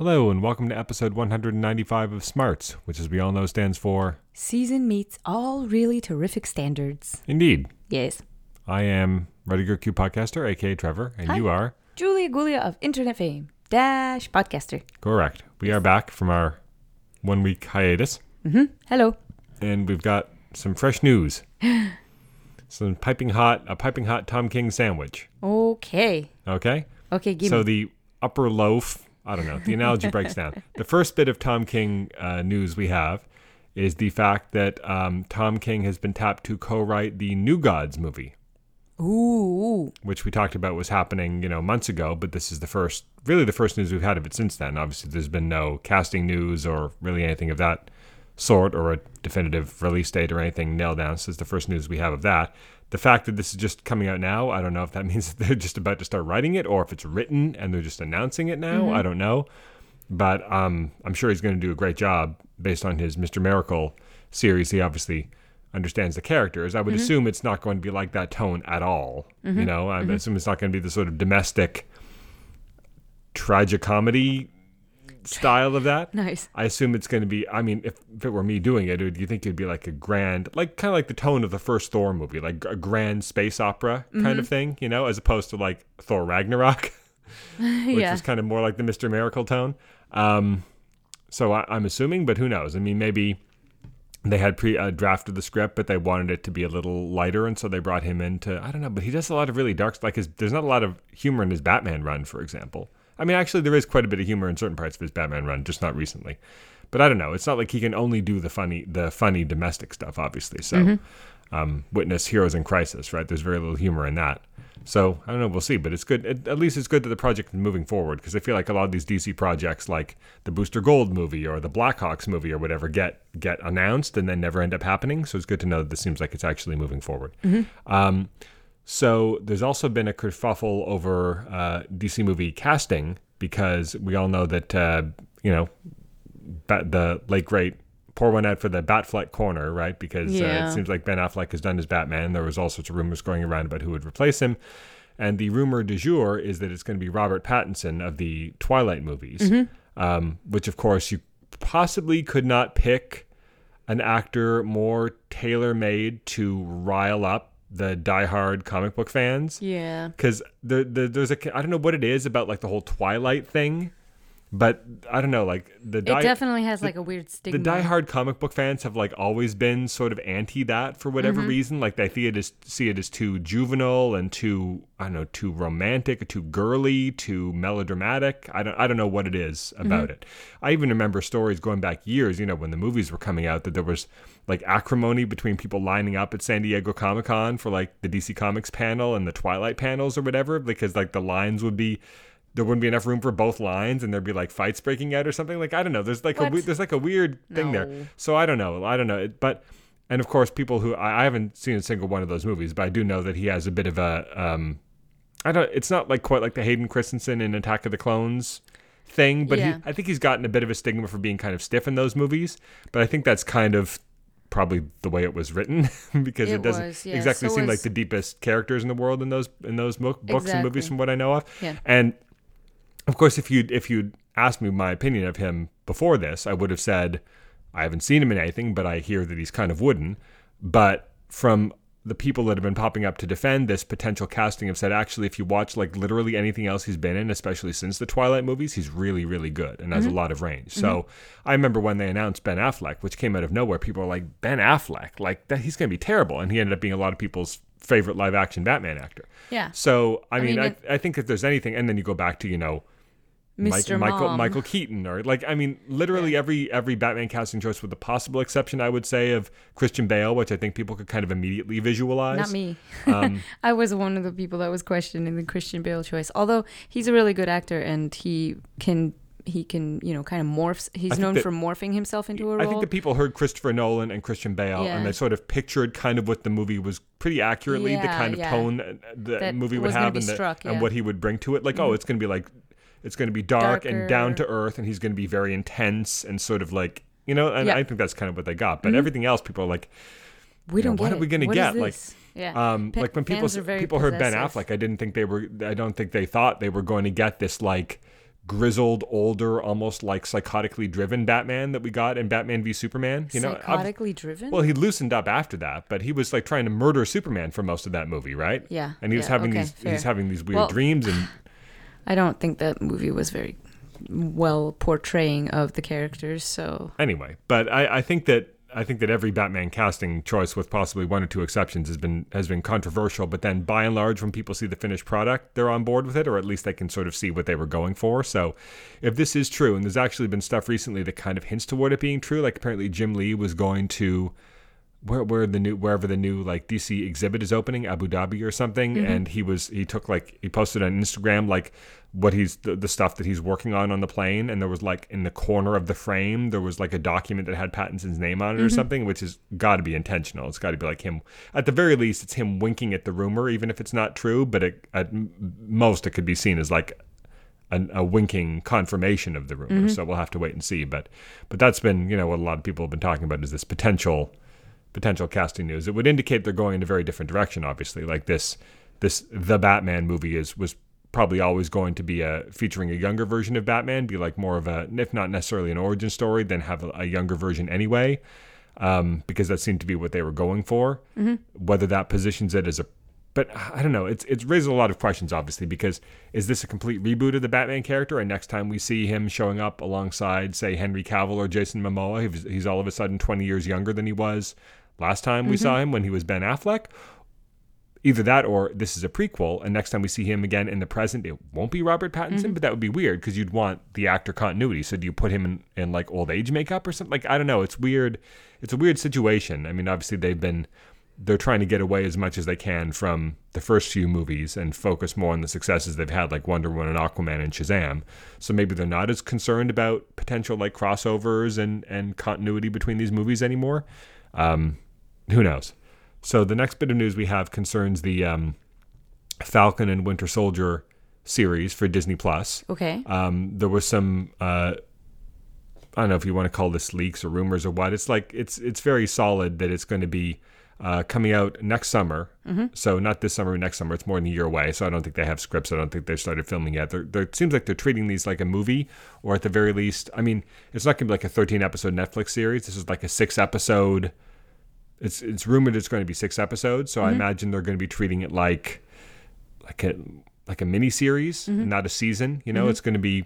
Hello, and welcome to episode 195 of Smarts, which, as we all know, stands for Season meets all really terrific standards. Indeed. Yes. I am Rudiger Q Podcaster, aka Trevor, and Hi. you are Julia Gulia of Internet fame, dash podcaster. correct. We are back from our one week hiatus, mm-hmm. Hello. and we've got some fresh news. some piping hot, a piping hot Tom King sandwich. Okay. Okay? Okay, give so me. the upper loaf, I don't know, the analogy breaks down. The first bit of Tom King uh, news we have is the fact that um, Tom King has been tapped to co-write the New Gods movie, Ooh. which we talked about was happening, you know, months ago. But this is the first, really, the first news we've had of it since then. Obviously, there's been no casting news or really anything of that sort, or a definitive release date or anything nailed down. So it's the first news we have of that. The fact that this is just coming out now, I don't know if that means that they're just about to start writing it or if it's written and they're just announcing it now. Mm-hmm. I don't know. But um, I'm sure he's going to do a great job based on his Mr. Miracle series. He obviously understands the characters. I would mm-hmm. assume it's not going to be like that tone at all. You mm-hmm. know, I assume it's not going to be the sort of domestic tragicomedy style of that. Nice. I assume it's going to be. I mean, if, if it were me doing it, do you think it'd be like a grand, like kind of like the tone of the first Thor movie, like a grand space opera kind of thing, you know, as opposed to like Thor Ragnarok, which yeah. was kind of more like the Mister Miracle tone. Um, so I, I'm assuming, but who knows? I mean, maybe they had pre uh, drafted the script, but they wanted it to be a little lighter, and so they brought him in to. I don't know, but he does a lot of really dark. Like his, there's not a lot of humor in his Batman run, for example. I mean, actually, there is quite a bit of humor in certain parts of his Batman run, just not recently. But I don't know. It's not like he can only do the funny, the funny domestic stuff, obviously. So, um, witness Heroes in Crisis, right? There's very little humor in that. So I don't know. We'll see. But it's good. At, at least it's good that the project is moving forward because I feel like a lot of these DC projects, like the Booster Gold movie or the Blackhawks movie or whatever, get get announced and then never end up happening. So it's good to know that this seems like it's actually moving forward. Um, so there's also been a kerfuffle over uh, DC movie casting because we all know that uh, you know the late great pour one out for the Batfleck corner, right? Because uh, it seems like Ben Affleck has done his Batman. There was all sorts of rumors going around about who would replace him. And the rumor du jour is that it's going to be Robert Pattinson of the Twilight movies, um, which, of course, you possibly could not pick an actor more tailor made to rile up the diehard comic book fans Yeah. because the, the there's a I don't know what it is about like the whole Twilight thing, but I don't know like the It die, definitely has like a weird stigma. the diehard comic book fans have like always been sort of anti that for whatever mm-hmm. reason. Like they see it as see it as too juvenile and too I don't know too romantic, too girly, too melodramatic. I don't I don't know what it is about mm-hmm. it. I even remember stories going back years, you know, when the movies were coming out that there was like acrimony between people lining up at San Diego Comic Con for like the DC Comics panel and the Twilight panels or whatever because like the lines would be there wouldn't be enough room for both lines and there'd be like fights breaking out or something like i don't know there's like a What? we- there's like a weird thing there so i don't know i don't know but and of course people who I, I haven't seen a single one of those movies but i do know that he has a bit of a um i don't it's not like quite like the hayden christensen in attack of the clones thing but Yeah. he, i think he's gotten a bit of a stigma for being kind of stiff in those movies but i think that's kind of probably the way it was written because it, It doesn't was, yeah. exactly So seem like the deepest characters in the world in those in those mo- books and movies from what I know of. Yeah. And of course, if you if you'd asked me my opinion of him before this, I would have said I haven't seen him in anything, but I hear that he's kind of wooden. But from the people that have been popping up to defend this potential casting have said actually if you watch like literally anything else he's been in especially since the twilight movies he's really really good and has mm-hmm. a lot of range. So mm-hmm. i remember when they announced ben affleck which came out of nowhere people were like ben affleck? Like that he's going to be terrible. And he ended up being a lot of people's favorite live action batman actor. Yeah. so i, mean, mean, I, I think if there's anything and then you go back to you know Mike- Mr. Michael. Michael Keaton or like I mean literally every every Batman casting choice with the possible exception I would say of Christian Bale which I think people could kind of immediately visualize. Not me. Um, I was one of the people that was questioning the Christian Bale choice. Although he's a really good actor and he can he can, you know, kind of morphs. He's known that- for morphing himself into a I role. think the people heard Christopher Nolan and Christian Bale Yeah. and they sort of pictured kind of what the movie was pretty accurately the kind of yeah. tone that the That movie would have and, the- struck, and what he would bring to it like oh it's going to be like it's going to be dark and down to earth and he's going to be very intense and sort of like you know and Yeah. I think that's kind of what they got but everything else people are like we you know, don't what get are we gonna get? Like, yeah. Um, Pa- like when people fans are very people heard Ben. Affleck, I didn't think they were. I don't think they thought they were going to get this like grizzled, older, almost like psychotically driven Batman that we got in Batman v Superman. You know, Psychotically driven. well, he loosened up after that, but he was like trying to murder Superman for most of that movie, right? Yeah, and he was having okay, these fair. he's having these weird Well- dreams and I don't think that movie was very well portraying of the characters. So anyway, but I, I think that I think that every Batman casting choice, with possibly one or two exceptions, has been has been controversial. But then, by and large, when people see the finished product, they're on board with it, or at least they can sort of see what they were going for. So, if this is true, and there's actually been stuff recently that kind of hints toward it being true, like apparently Jim Lee was going to where where the new wherever the new like DC exhibit is opening, Abu Dhabi or something, mm-hmm. and he was he took like he posted on Instagram like what he's the, the stuff that he's working on on the plane, and there was like in the corner of the frame there was like a document that had Pattinson's name on it or mm-hmm. something, which has got to be intentional. It's got to be like him at the very least, it's him winking at the rumor, even if it's not true, but it, at most it could be seen as like a, a winking confirmation of the rumor. Mm-hmm. So we'll have to wait and see. But but that's been you know what a lot of people have been talking about is this potential potential casting news. It would indicate they're going in a very different direction. Obviously, like this this the Batman movie is was probably always going to be a featuring a younger version of Batman, be like more of a if not necessarily an origin story, then have a, a younger version anyway. Um, because that seemed to be what they were going for. Whether that positions it as a but I don't know. It's it's raised a lot of questions, obviously, because is this a complete reboot of the Batman character? And next time we see him showing up alongside, say, Henry Cavill or Jason Momoa, he's, he's all of a sudden twenty years younger than he was last time we saw him when he was Ben Affleck. Either that, or this is a prequel, and next time we see him again in the present, it won't be Robert Pattinson. But that would be weird because you'd want the actor continuity. So do you put him in, in like old age makeup or something? Like I don't know. It's weird. It's a weird situation. I mean, obviously they've been they're trying to get away as much as they can from the first few movies and focus more on the successes they've had, like Wonder Woman and Aquaman and Shazam. So maybe they're not as concerned about potential like crossovers and and continuity between these movies anymore. Um, who knows? So the next bit of news we have concerns the um, Falcon and Winter Soldier series for Disney Plus. okay, Um, there was some uh, I don't know if you want to call this leaks or rumors or what. It's like it's it's very solid that it's going to be uh, coming out next summer. So not this summer, next summer. It's more than a year away. So I don't think they have scripts. I don't think they've started filming yet. They're, they're, it seems like they're treating these like a movie, or at the very least, I mean, it's not going to be like a 13 episode Netflix series. This is like a six episode. It's it's rumored it's going to be six episodes. So I mm-hmm. imagine they're going to be treating it like like a like a mini series, mm-hmm. not a season. You know, mm-hmm. it's going to be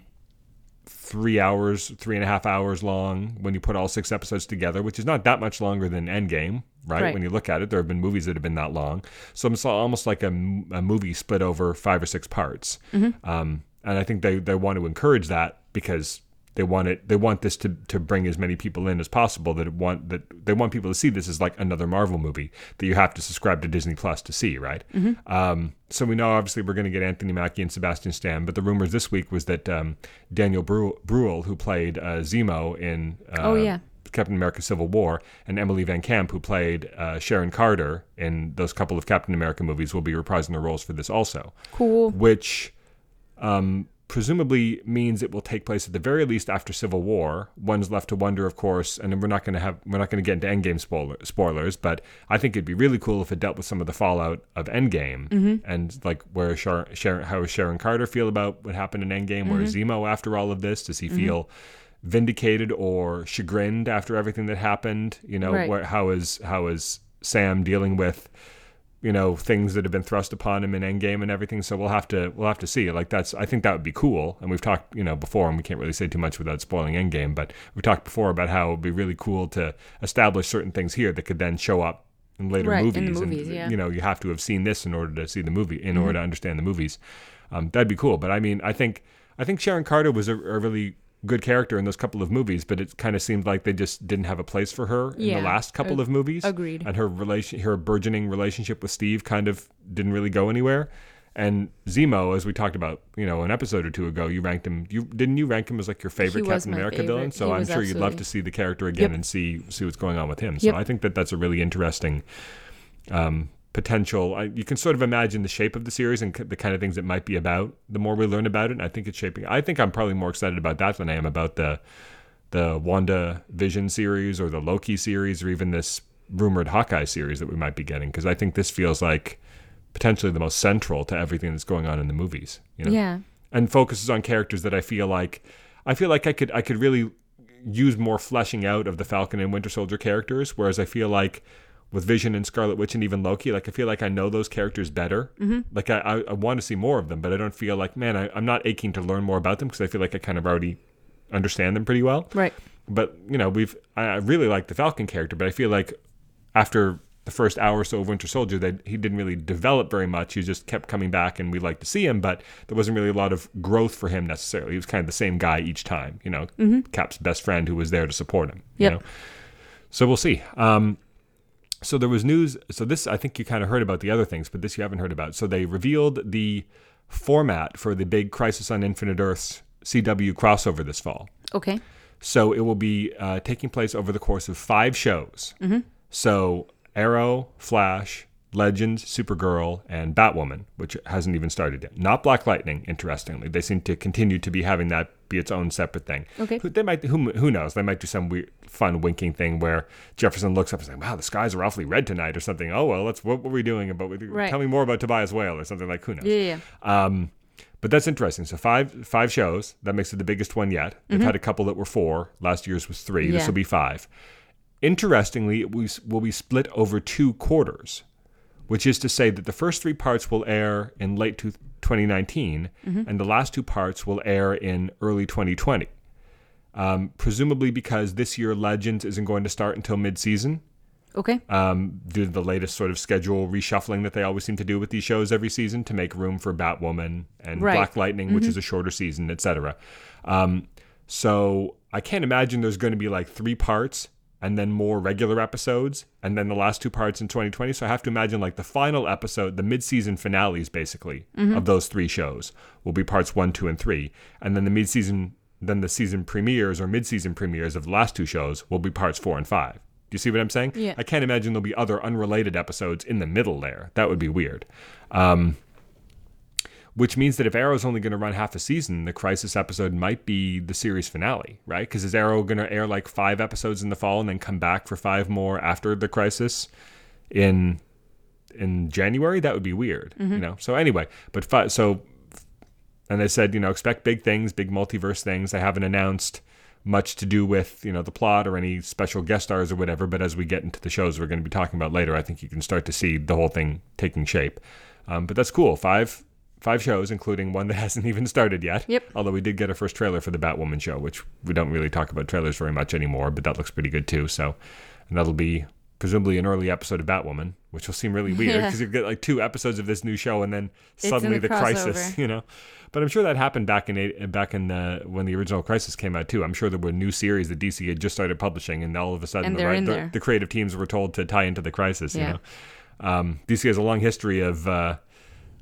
three hours, three and a half hours long when you put all six episodes together, which is not that much longer than Endgame, right? Right. When you look at it, there have been movies that have been that long. So it's almost like a movie split over five or six parts. Um, and I think they, they want to encourage that because they want it they want this to, to bring as many people in as possible that it want that they want people to see this as like another Marvel movie that you have to subscribe to Disney Plus to see, right? Um, so we know obviously we're going to get Anthony Mackie and Sebastian Stan, but the rumors this week was that um, Daniel Bru- Bruhl, who played uh, Zemo in uh, Oh, yeah. Captain America: Civil War, and Emily Van Camp, who played uh, Sharon Carter in those couple of Captain America movies, will be reprising their roles for this also cool. which um, presumably means it will take place at the very least after Civil War. One's left to wonder, of course, and we're not going to have we're not going to get into Endgame spoiler, spoilers, but I think it'd be really cool if it dealt with some of the fallout of Endgame mm-hmm. and like where Shar- Sharon, how Sharon Carter feel about what happened in Endgame? Where is mm-hmm. Zemo after all of this? Does he mm-hmm. feel vindicated or chagrined after everything that happened? You know, Right. where, how is how is Sam dealing with you know things that have been thrust upon him in Endgame and everything. So we'll have to we'll have to see. Like that's I think that would be cool. And we've talked you know before, and we can't really say too much without spoiling Endgame. But we talked before about how it would be really cool to establish certain things here that could then show up in later Right, in movies. the movies, and yeah. you know you have to have seen this in order to see the movie in order to understand the movies. Um, that'd be cool. But I mean, I think I think Sharon Carter was a, a really good character in those couple of movies, but it kind of seemed like they just didn't have a place for her in Yeah, the last couple ag- of movies. agreed. And her relation, her burgeoning relationship with Steve, kind of didn't really go anywhere. And Zemo, as we talked about, you know, an episode or two ago, you ranked him. You didn't you rank him as like your favorite Captain America favorite. villain? So He I'm sure you'd love to see the character again Yep. and see see what's going on with him. So Yep. I think that that's a really interesting um, potential. I, you can sort of imagine the shape of the series and c- the kind of things it might be about. The more we learn about it, and I think it's shaping. I think I'm probably more excited about that than I am about the the WandaVision series or the Loki series or even this rumored Hawkeye series that we might be getting because I think this feels like potentially the most central to everything that's going on in the movies. You know? Yeah. and focuses on characters that I feel like I feel like I could I could really use more fleshing out of the Falcon and Winter Soldier characters, whereas I feel like with Vision and Scarlet Witch and even Loki, like I feel like I know those characters better. Mm-hmm. Like I, I, I want to see more of them, but I don't feel like man, I, I'm not aching to learn more about them because I feel like I kind of already understand them pretty well. Right. But you know, we've I really like the Falcon character, but I feel like after the first hour or so of Winter Soldier, that he didn't really develop very much. He just kept coming back, and we like to see him, but there wasn't really a lot of growth for him necessarily. He was kind of the same guy each time, you know, Cap's best friend who was there to support him. Yep. You know? So we'll see. Um, so there was news. So this, I think you kind of heard about the other things, but this you haven't heard about. So they revealed the format for the big Crisis on Infinite Earths CW crossover this fall. Okay. So it will be uh, taking place over the course of five shows. So Arrow, Flash, Legends, Supergirl, and Batwoman, which hasn't even started yet. Not Black Lightning, interestingly. They seem to continue to be having that be its own separate thing. Okay. Who- They might, who, who knows? They might do some weird, fun winking thing where Jefferson looks up and says, "Wow, the skies are awfully red tonight," or something. Oh well, that's what were we doing about? Right. Tell me more about Tobias Whale, or something like. Who knows? Yeah, yeah, yeah. Um, but that's interesting. So five five shows. That makes it the biggest one yet. They've had a couple that were four. Last year's was three. This Mm-hmm. Will be five. Interestingly, it will be split over two quarters, which is to say that the first three parts will air in late 2019, Mm-hmm. and the last two parts will air in early 2020. Um, presumably because this year Legends isn't going to start until mid-season Okay. um, due to the latest sort of schedule reshuffling that they always seem to do with these shows every season to make room for Batwoman and Right. Black Lightning, which is a shorter season, etc. Um, so I can't imagine there's going to be like three parts and then more regular episodes and then the last two parts in 2020. So I have to imagine like the final episode, the mid-season finales basically of those three shows will be parts one, two, and three, and then the mid-season, then the season premieres or mid-season premieres of the last two shows will be parts four and five. Do you see what I'm saying? Yeah. I can't imagine there'll be other unrelated episodes in the middle there. That would be weird. Um, which means that if Arrow's only going to run half a season, the Crisis episode might be the series finale, right? Because is Arrow going to air like five episodes in the fall and then come back for five more after the Crisis in in January? That would be weird, you know. So anyway, but fi- so and they said, you know, expect big things, big multiverse things. They haven't announced much to do with, you know, the plot or any special guest stars or whatever. But as we get into the shows we're going to be talking about later, I think you can start to see the whole thing taking shape. Um, but that's cool. Five five shows, including one that hasn't even started yet. Yep. Although we did get a first trailer for the Batwoman show, which we don't really talk about trailers very much anymore, but that looks pretty good too. So, and that'll be presumably an early episode of Batwoman, which will seem really weird because you get like two episodes of this new show and then suddenly the the, crisis, you know. But I'm sure that happened back in eight, back in the, when the original Crisis came out too. I'm sure there were new series that DC had just started publishing, and all of a sudden the, right, the, the creative teams were told to tie into the Crisis. Yeah. You know, um, DC has a long history of uh,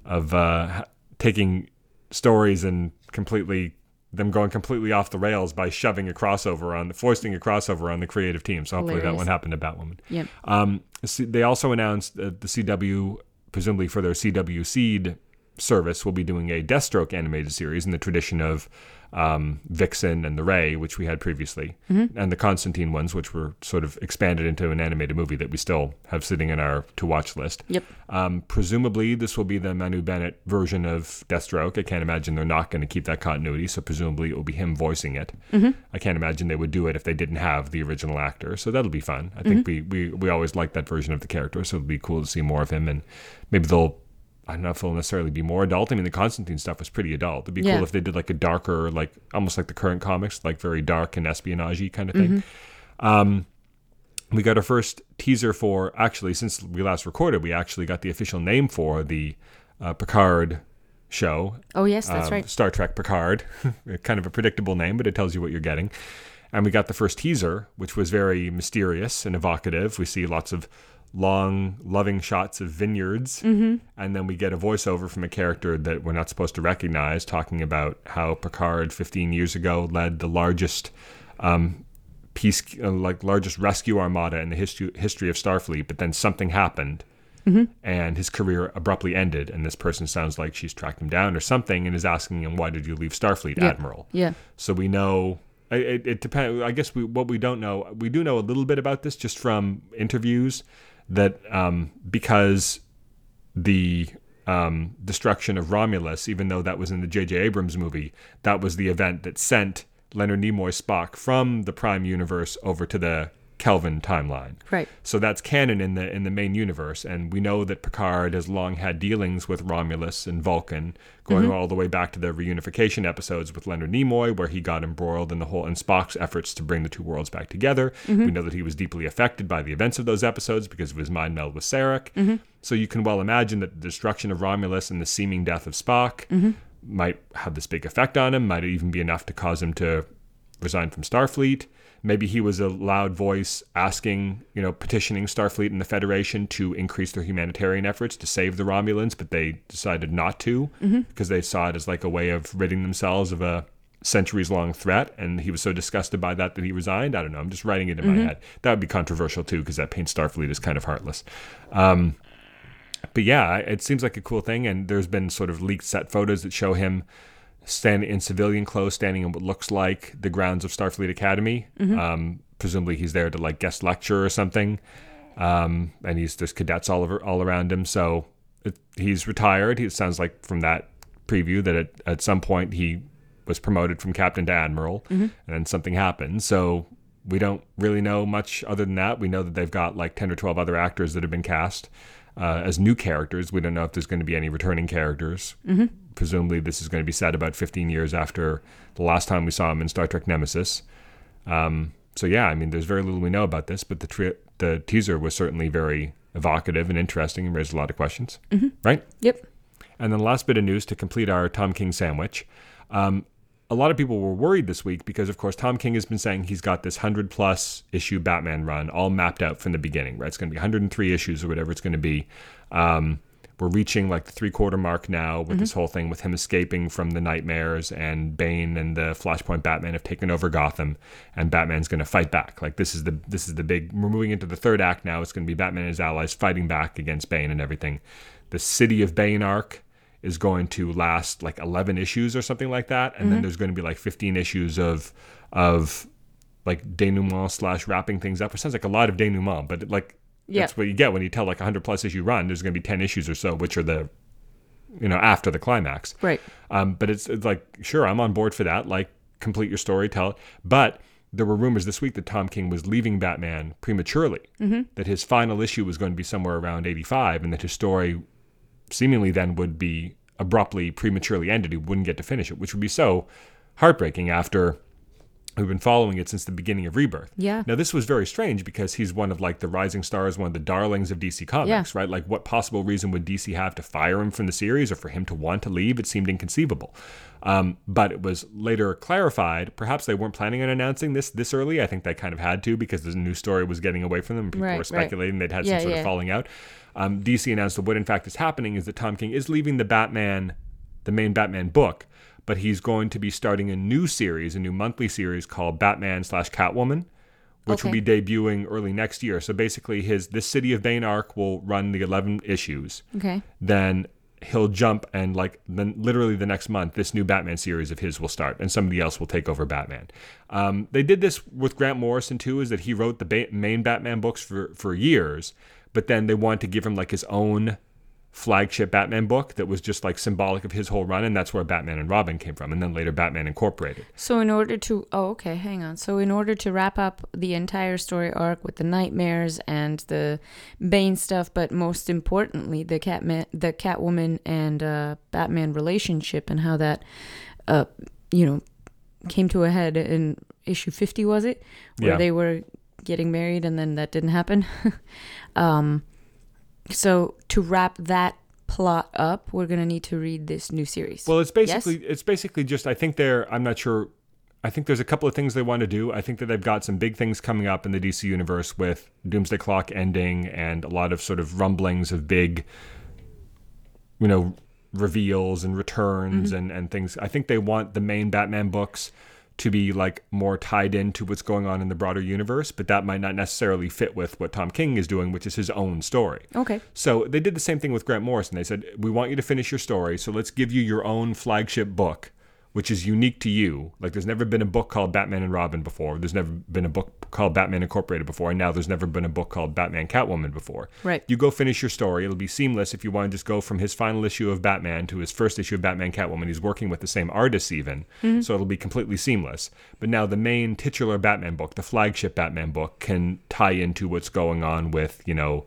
of uh, taking stories and completely them going completely off the rails by shoving a crossover on foisting a crossover on the creative team. So hopefully that Hilarious. won't happen to Batwoman. Yep. Um, they also announced that the CW, presumably for their CW Seed service, will be doing a Deathstroke animated series in the tradition of um, Vixen and the Ray, which we had previously, and the Constantine ones, which were sort of expanded into an animated movie that we still have sitting in our to watch list. Yep. Um, presumably, this will be the Manu Bennett version of Deathstroke. I can't imagine they're not going to keep that continuity, so presumably it will be him voicing it. I can't imagine they would do it if they didn't have the original actor, so that'll be fun. I think we, we, we always liked that version of the character, so it'll be cool to see more of him, and maybe they'll. I don't know if it'll necessarily be more adult. I mean, the Constantine stuff was pretty adult. It'd be Yeah. cool if they did like a darker, like almost like the current comics, like very dark and espionage kind of thing. Um, we got our first teaser for actually since we last recorded we actually got the official name for the uh, picard show Oh yes, that's um, right. star trek picard kind of a predictable name but it tells you what you're getting and we got the first teaser which was very mysterious and evocative we see lots of long loving shots of vineyards Mm-hmm. and then we get a voiceover from a character that we're not supposed to recognize talking about how picard 15 years ago led the largest um, peace uh, like largest rescue armada in the history history of Starfleet, but then something happened. And his career abruptly ended, and this person sounds like she's tracked him down or something, and is asking him, "Why did you leave Starfleet, Yeah. Admiral?" Yeah. So we know it, it, it depends. I guess we what we don't know, we do know a little bit about this just from interviews that um, because the um, destruction of Romulus, even though that was in the J.J. Abrams movie, that was the event that sent Leonard Nimoy Spock from the Prime universe over to the Kelvin timeline. Right. So that's canon in the in the main universe, and we know that Picard has long had dealings with Romulus and Vulcan, going mm-hmm. all the way back to the reunification episodes with Leonard Nimoy, where he got embroiled in the whole and Spock's efforts to bring the two worlds back together. Mm-hmm. We know that he was deeply affected by the events of those episodes because of his mind meld with Sarek. Mm-hmm. So you can well imagine that the destruction of Romulus and the seeming death of Spock might have this big effect on him. Might even be enough to cause him to resign from Starfleet. Maybe he was a loud voice asking, you know, petitioning Starfleet and the Federation to increase their humanitarian efforts to save the Romulans, but they decided not to because they saw it as like a way of ridding themselves of a centuries long threat. And he was so disgusted by that that he resigned. I don't know. I'm just writing it in my head. That would be controversial too because that paints Starfleet as kind of heartless. Um, but yeah, it seems like a cool thing. And there's been sort of leaked set photos that show him standing in civilian clothes, standing in what looks like the grounds of Starfleet Academy. Um, presumably, he's there to like guest lecture or something. Um, and he's there's cadets all over all around him. So it, he's retired. He it sounds like from that preview that at, at some point he was promoted from captain to admiral, and then something happened. So we don't really know much other than that. We know that they've got like ten or twelve other actors that have been cast uh, as new characters. We don't know if there's going to be any returning characters. Presumably, this is going to be set about 15 years after the last time we saw him in Star Trek Nemesis. Um, so yeah, I mean, there's very little we know about this, but the tri- the teaser was certainly very evocative and interesting and raised a lot of questions. Right? Yep. And then the last bit of news to complete our Tom King sandwich. Um, a lot of people were worried this week because, of course, Tom King has been saying he's got this 100 plus issue Batman run all mapped out from the beginning, right? It's going to be 103 issues or whatever it's going to be. Um, we're reaching like the three quarter mark now with this mm-hmm. whole thing with him escaping from the nightmares and Bane and the Flashpoint Batman have taken over Gotham and Batman's going to fight back. Like this is the this is the big we're moving into the third act now. It's going to be Batman and his allies fighting back against Bane and everything. The City of Bane arc is going to last like 11 issues or something like that and then mm-hmm. there's going to be like 15 issues of of like denouement slash wrapping things up it sounds like a lot of denouement but like Yeah. that's what you get when you tell like a 100 plus issue run there's going to be 10 issues or so which are the you know after the climax. Right. um, but it's, it's like sure i'm on board for that like complete your story tell it. But there were rumors this week that tom king was leaving batman prematurely. That his final issue was going to be somewhere around 85 and that his story seemingly then would be abruptly prematurely ended. He wouldn't get to finish it which would be so heartbreaking after we've been following it since the beginning of rebirth. Yeah. now this was very strange because he's one of like the rising stars one of the darlings of dc comics right? Like what possible reason would dc have to fire him from the series or for him to want to leave? It seemed inconceivable. Um, but it was later clarified perhaps they weren't planning on announcing this this early. I think they kind of had to because the news story was getting away from them people Right, were right. speculating they'd had Yeah, some sort yeah. of falling out. Um, dc announced that what in fact is happening is that tom king is leaving the batman the main batman book but he's going to be starting a new series a new monthly series called batman slash catwoman which will be debuting early next year. So basically his this city of bane arc will run the 11 issues. Okay. then he'll jump and like then literally the next month this new batman series of his will start and somebody else will take over batman. Um, they did this with grant morrison too is that he wrote the ba- main batman books for for years but then they wanted to give him like his own flagship batman book that was just like symbolic of his whole run and that's where batman and robin came from and then later batman incorporated So in order to oh okay, hang on. So in order to wrap up the entire story arc with the nightmares and the Bane stuff, but most importantly the Catman, the Catwoman and uh, Batman relationship and how that, uh, you know, came to a head in issue fifty was it, where Yeah. they were getting married and then that didn't happen. um, so to wrap that plot up, we're gonna need to read this new series. Well, it's basically it's basically just I think they're I'm not sure I think there's a couple of things they want to do. I think that they've got some big things coming up in the DC universe with Doomsday Clock ending and a lot of sort of rumblings of big you know reveals and returns mm-hmm. and and things. I think they want the main Batman books to be like more tied into what's going on in the broader universe, but that might not necessarily fit with what Tom King is doing, which is his own story. okay. So they did the same thing with Grant Morrison. They said, "We want you to finish your story, so let's give you your own flagship book, which is unique to you. Like there's never been a book called Batman and Robin before. There's never been a book called Batman Incorporated before, and now there's never been a book called Batman Catwoman before. Right. You go finish your story. It'll be seamless if you want to just go from his final issue of Batman to his first issue of Batman Catwoman. He's working with the same artists even, mm-hmm. so it'll be completely seamless. But now the main titular Batman book, the flagship Batman book, can tie into what's going on with you know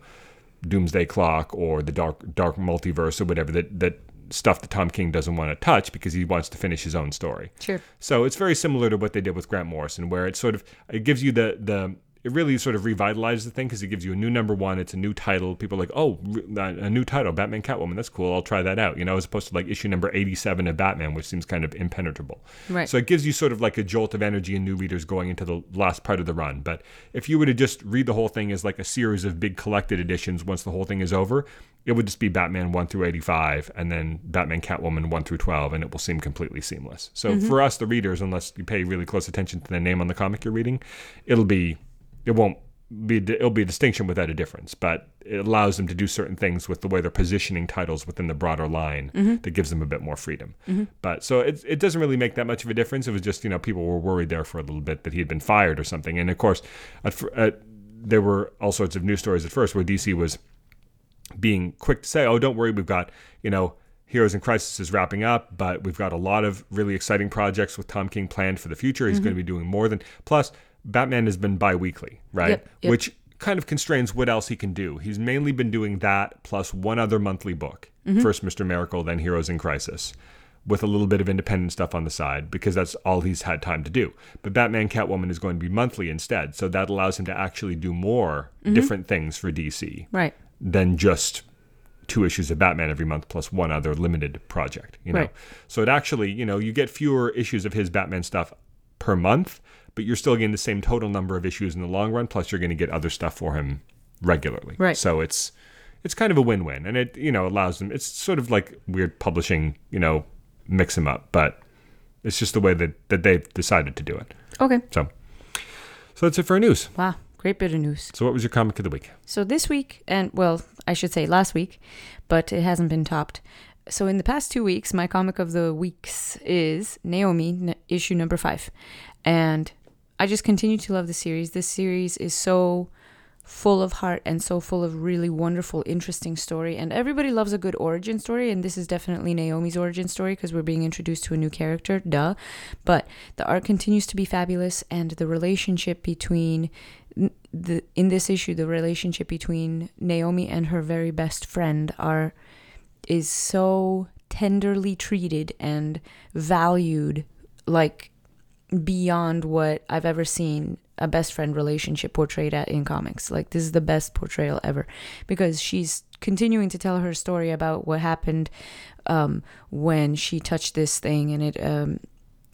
Doomsday Clock or the Dark Dark Multiverse or whatever that that stuff that Tom King doesn't want to touch because he wants to finish his own story. Sure. So it's very similar to what they did with Grant Morrison, where it sort of it gives you the the it really sort of revitalizes the thing because it gives you a new number one. It's a new title. People are like, oh, a new title, Batman Catwoman. That's cool. I'll try that out. You know, as opposed to like issue number eighty-seven of Batman, which seems kind of impenetrable. Right. So it gives you sort of like a jolt of energy and new readers going into the last part of the run. But if you were to just read the whole thing as like a series of big collected editions once the whole thing is over, it would just be Batman 1 through 85 and then Batman Catwoman 1 through 12 and it will seem completely seamless. So mm-hmm. for us the readers unless you pay really close attention to the name on the comic you're reading, it'll be it won't be it'll be a distinction without a difference, but it allows them to do certain things with the way they're positioning titles within the broader line mm-hmm. that gives them a bit more freedom. Mm-hmm. But so it it doesn't really make that much of a difference. It was just you know people were worried there for a little bit that he had been fired or something, and of course, at, at, there were all sorts of news stories at first where DC was being quick to say, "Oh, don't worry, we've got you know." Heroes in Crisis is wrapping up, but we've got a lot of really exciting projects with Tom King planned for the future. He's mm-hmm. going to be doing more than. Plus, Batman has been bi weekly, right? Yep, yep. Which kind of constrains what else he can do. He's mainly been doing that plus one other monthly book mm-hmm. first Mr. Miracle, then Heroes in Crisis, with a little bit of independent stuff on the side because that's all he's had time to do. But Batman Catwoman is going to be monthly instead. So that allows him to actually do more mm-hmm. different things for DC Right. Than just two issues of Batman every month plus one other limited project, you know. Right. So it actually, you know, you get fewer issues of his Batman stuff per month, but you're still getting the same total number of issues in the long run plus you're going to get other stuff for him regularly. Right. So it's it's kind of a win-win and it, you know, allows them it's sort of like weird publishing, you know, mix them up, but it's just the way that that they've decided to do it. Okay. So so that's it for our news. Wow. Great bit of news. So what was your comic of the week? So this week, and well, I should say last week, but it hasn't been topped. So in the past two weeks, my comic of the weeks is Naomi, n- issue number five, and I just continue to love the series. This series is so full of heart and so full of really wonderful, interesting story. And everybody loves a good origin story, and this is definitely Naomi's origin story because we're being introduced to a new character, duh. But the art continues to be fabulous, and the relationship between the in this issue, the relationship between Naomi and her very best friend are is so tenderly treated and valued, like beyond what I've ever seen a best friend relationship portrayed at in comics. Like this is the best portrayal ever because she's continuing to tell her story about what happened um, when she touched this thing and it, um,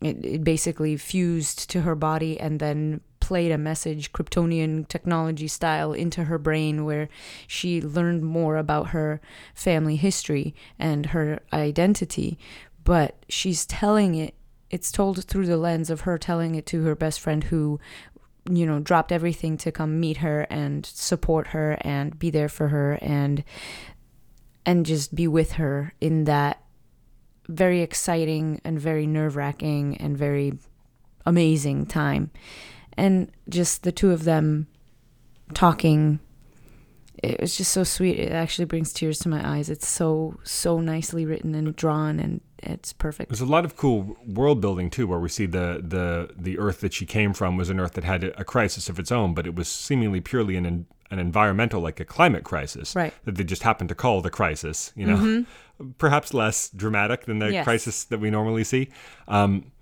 it it basically fused to her body and then played a message Kryptonian technology style into her brain where she learned more about her family history and her identity. But she's telling it it's told through the lens of her telling it to her best friend who you know dropped everything to come meet her and support her and be there for her and and just be with her in that very exciting and very nerve-wracking and very amazing time. And just the two of them talking it was just so sweet. It actually brings tears to my eyes. It's so so nicely written and drawn and it's perfect. There's a lot of cool world building too, where we see the the the Earth that she came from was an Earth that had a, crisis of its own, but it was seemingly purely an an environmental, like a climate crisis, Right. That they just happened to call the crisis. You know, mm-hmm. Perhaps less dramatic than the Yes. crisis that we normally see. Um,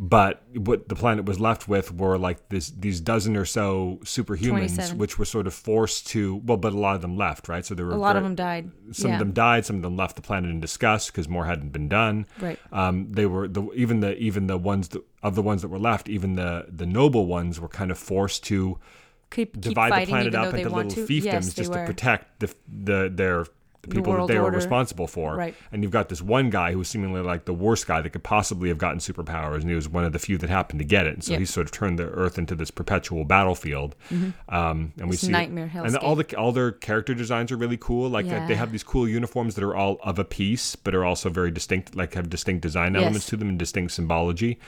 but what the planet was left with were like this these dozen or so superhumans, which were sort of forced to well, but a lot of them left, right? So there were a lot of them died some yeah. of them died. Some of them left the planet in disgust because more hadn't been done. Right. Um, they were the even the even the ones that, of the ones that were left, even the the noble ones were kind of forced to keep, keep divide the planet up into little fiefdoms yes, just to protect the the their the people that world they were responsible for. Right. And you've got this one guy who was seemingly like the worst guy that could possibly have gotten superpowers, and he was one of the few that happened to get it. And so Yeah. he sort of turned the Earth into this perpetual battlefield. Um, and we see nightmare and all the all their character designs are really cool. Like uh, they have these cool uniforms that are all of a piece, but are also very distinct. Like have distinct design Yes. elements to them and distinct symbology.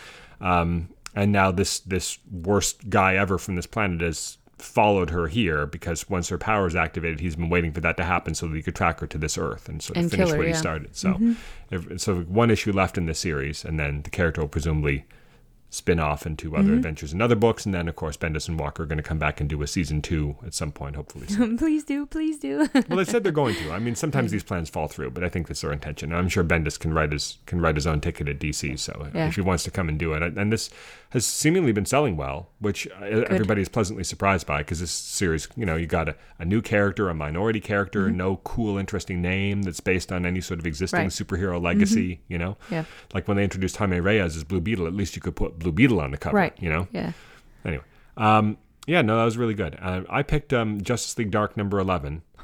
Um, and now this this worst guy ever from this planet has followed her here because once her power is activated, he's been waiting for that to happen so that he could track her to this Earth and sort of And finish her, what he yeah. Mm-hmm. started. So, if, so one issue left in this series, and then the character will presumably spin off into Mm-hmm. other adventures and other books, and then of course Bendis and Walker are going to come back and do a season two at some point, hopefully. soon. please do, please do. well, they said they're going to. I mean, sometimes these plans fall through, but I think that's their intention. And I'm sure Bendis can write his can write his own ticket at DC. So Yeah. if he wants to come and do it, and this has seemingly been selling well, which uh, everybody is pleasantly surprised by because this series, you know, you got a, a new character, a minority character, no cool, interesting name that's based on any sort of existing Mm-hmm. Right. superhero legacy. You know, Yeah. like when they introduced Jaime Reyes as Blue Beetle, at least you could put Blue Beetle on the cover. Right. You know. yeah. Anyway, um, yeah, no, that was really good. Uh, I picked um, Justice League Dark number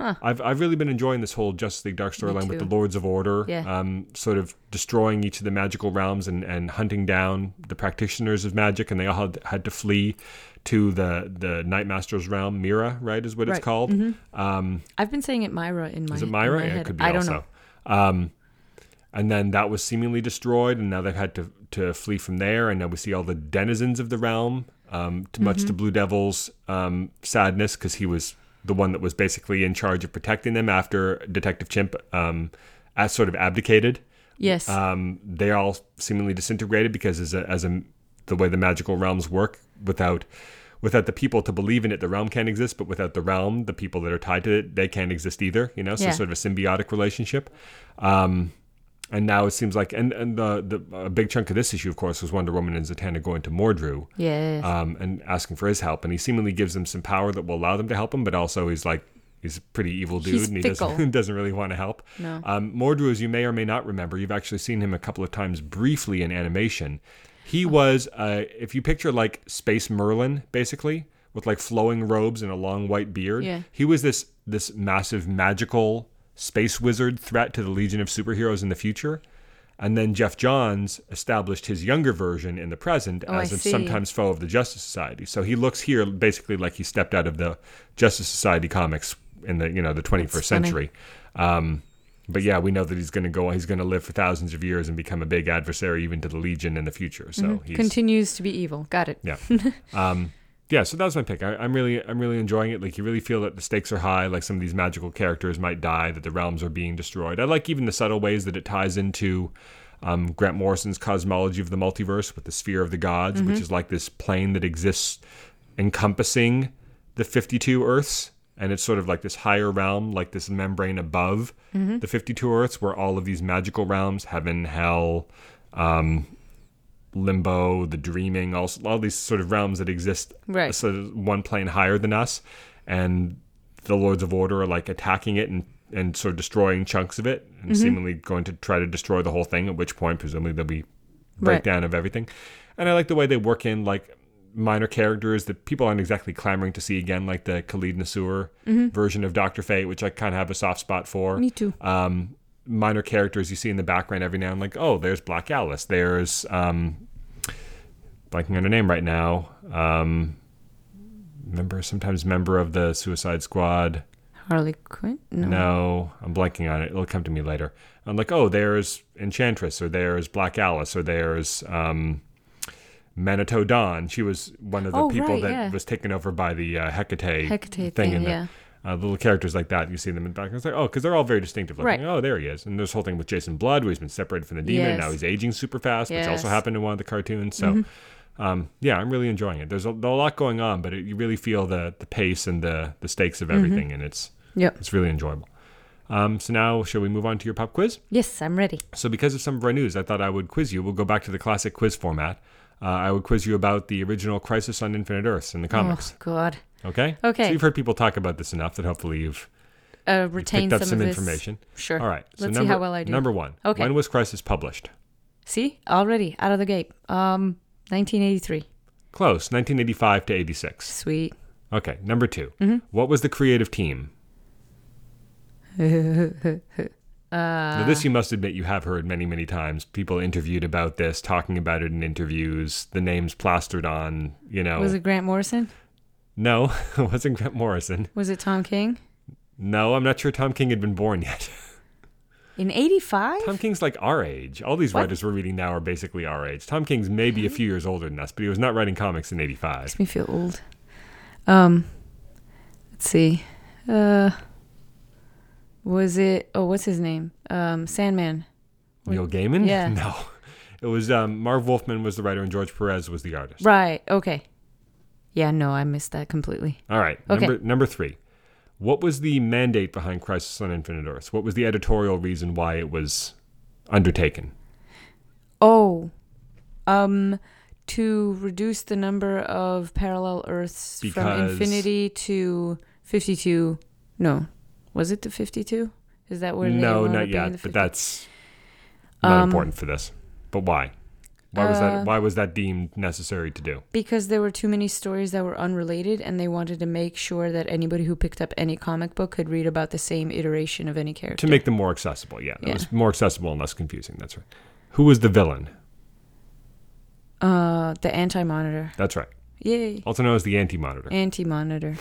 eleven. I've I've really been enjoying this whole Justice League Dark storyline with the. Lords of Order, Yeah. um, sort of destroying each of the magical realms and, and hunting down the practitioners of magic, and they all had, had to flee to the the Night Master's realm. Mira, right, is what it's Right. called. Um, I've been saying it Myra in my is it Myra? my Yeah, it could be I don't also. know. Um, and then that was seemingly destroyed, and now they've had to, to flee from there. And now we see all the denizens of the realm, um, to much to Mm-hmm. Blue Devil's um, sadness, because he was the one that was basically in charge of protecting them after Detective Chimp um, as sort of abdicated. Yes. Um, they all seemingly disintegrated because as a, as a the way the magical realms work, without without the people to believe in it, the realm can't exist. But without the realm, the people that are tied to it, they can't exist either. You know, so Yeah. sort of a symbiotic relationship. Um, and now it seems like, and and the the a big chunk of this issue, of course, was Wonder Woman and Zatanna going to Mordru yes. um, and asking for his help. And he seemingly gives them some power that will allow them to help him, but also he's like he's a pretty evil dude He's and he fickle. doesn't doesn't really want to help. No. Um, Mordru, as you may or may not remember, you've actually seen him a couple of times briefly in animation. He Oh. was, uh, if you picture like Space Merlin, basically with like flowing robes and a long white beard. Yeah. He was this this massive magical space wizard threat to the Legion of Superheroes in the future. And then Geoff Johns established his younger version in the present Oh, as a sometimes foe of the Justice Society. So he looks here basically like he stepped out of the Justice Society comics in the you know the 21st That's century. Um, but yeah, we know that he's going to go. He's going to live for thousands of years and become a big adversary even to the Legion in the future. So he's Continues to be evil. Got it. yeah. um, yeah, so that was my pick. I, I'm really, I'm really enjoying it. Like you really feel that the stakes are high. Like some of these magical characters might die, that the realms are being destroyed. I like even the subtle ways that it ties into um, Grant Morrison's cosmology of the multiverse with the sphere of the gods, which is like this plane that exists encompassing the 52 Earths. And it's sort of like this higher realm, like this membrane above the 52 Earths, where all of these magical realms, heaven, hell, um, limbo, the dreaming, all, all these sort of realms that exist Right. sort of one plane higher than us. And the Lords of Order are like attacking it and, and sort of destroying chunks of it and seemingly going to try to destroy the whole thing, at which point, presumably, there'll be Right. breakdown of everything. And I like the way they work in like minor characters that people aren't exactly clamoring to see again, like the Khalid Nassour version of Doctor Fate, which I kind of have a soft spot for Me too. um, minor characters you see in the background every now and like oh there's black alice there's um blanking on her name right now um member sometimes member of the suicide squad Harley Quinn? No. no i'm blanking on it it'll come to me later i'm like oh there's enchantress or there's black alice or there's um Manitou Dawn. She was one of the Oh, people right, that yeah. was taken over by the uh, Hecate, Hecate thing thing, in yeah. uh, little characters like that. You see them in the back. It's like, oh, because they're all very distinctive. Like, Right. oh, there he is. And this whole thing with Jason Blood, where he's been separated from the demon, and now he's aging super fast, which also Mm-hmm. happened in one of the cartoons. So, um, yeah, I'm really enjoying it. There's a, a lot going on, but it, you really feel the the pace and the the stakes Mm-hmm. of everything, and it's Yep. it's really enjoyable. Um, so now, shall we move on to your pop quiz? Yes, I'm ready. So, because of some of our news, I thought I would quiz you. We'll go back to the classic quiz format. Uh, I would quiz you about the original Crisis on Infinite Earths in the comics. Oh God. Okay. Okay. So you've heard people talk about this enough that hopefully you've Uh, retain picked up some, some of this. information. Sure. All right. So Let's see how well I do. Number one. Okay. When was Crisis published? See, already out of the gate. Um, 1983. Close. 1985 to 86. Sweet. Okay. Number 2 Mm-hmm. What was the creative team? now, this you must admit you have heard many, many times. People interviewed about this, talking about it in interviews. The names plastered on. You know, Was it Grant Morrison? no, it wasn't Grant Morrison. Was it Tom King? No, I'm not sure Tom King had been born yet. In 85? Tom King's like our age. All these What? writers we're reading now are basically our age. Tom King's maybe a few years older than us, but he was not writing comics in '85. Makes me feel old. Um, let's see. Uh, was it? Oh, what's his name? Um, Sandman. Neil Gaiman? Yeah. No. It was um, Marv Wolfman was the writer and George Perez was the artist. Right. Okay. Yeah. No, I missed that completely. All right. Okay. Number number three. What was the mandate behind Crisis on Infinite Earths? What was the editorial reason why it was undertaken? Oh, um, to reduce the number of parallel Earths from infinity to fifty-two. No, was it the fifty-two? Is that where? they no, not yet. But that's not Um, important for this. But why? Why was uh, that? Why was that deemed necessary to do? because there were too many stories that were unrelated, and they wanted to make sure that anybody who picked up any comic book could read about the same iteration of any character. To make them more accessible. Yeah, it Yeah. was more accessible and less confusing. That's right. Who was the villain? uh, the anti-monitor. That's right. Yay, Also known as the Anti-Monitor. anti-monitor.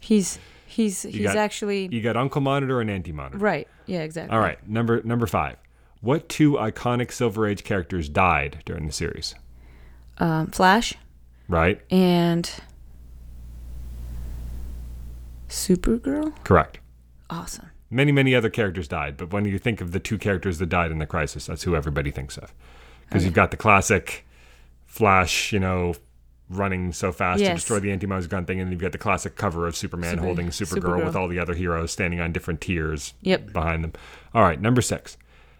He's he's he's got- actually You got Uncle Monitor and Anti-Monitor. right. Yeah, exactly. All right, number number five. What two iconic Silver Age characters died during the series? Um, Flash. Right? and Supergirl. Correct. Awesome. Many, many other characters died, but when you think of the two characters that died in the crisis, that's who everybody thinks of. Because you've got the classic Flash, you know, running so fast to destroy the anti-Mars gun thing, and then you've got the classic cover of Superman Super- holding Supergirl, Supergirl. with all the other heroes standing on different tiers Yep. behind them. All right, number six.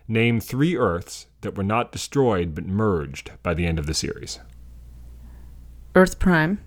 Name three Earths that were not destroyed but merged by the end of the series. Earth Prime.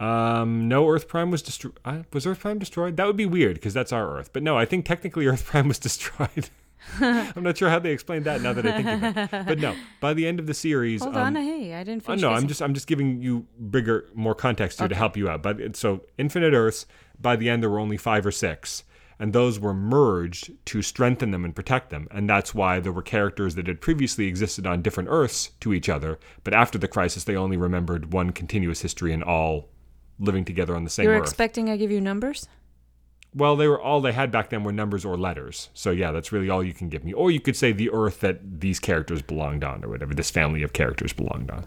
Um, no, Earth Prime was destroyed. Uh, was Earth Prime destroyed? That would be weird because that's our Earth. But no, I think technically Earth Prime was destroyed. I'm not sure how they explained that now that I think of it. But no, by the end of the series, Hold um, on. Hey, I didn't uh, finish. no, I'm just I'm just giving you bigger, more context here to help you out. But so Infinite Earths, by the end there were only five or six, and those were merged to strengthen them and protect them, and that's why there were characters that had previously existed on different Earths to each other, but after the crisis they only remembered one continuous history and all living together on the same Earth. You were Earth. expecting I give you numbers? Well, they were all they had back then were numbers or letters. So yeah, that's really all you can give me. Or you could say the Earth that these characters belonged on, or whatever this family of characters belonged on.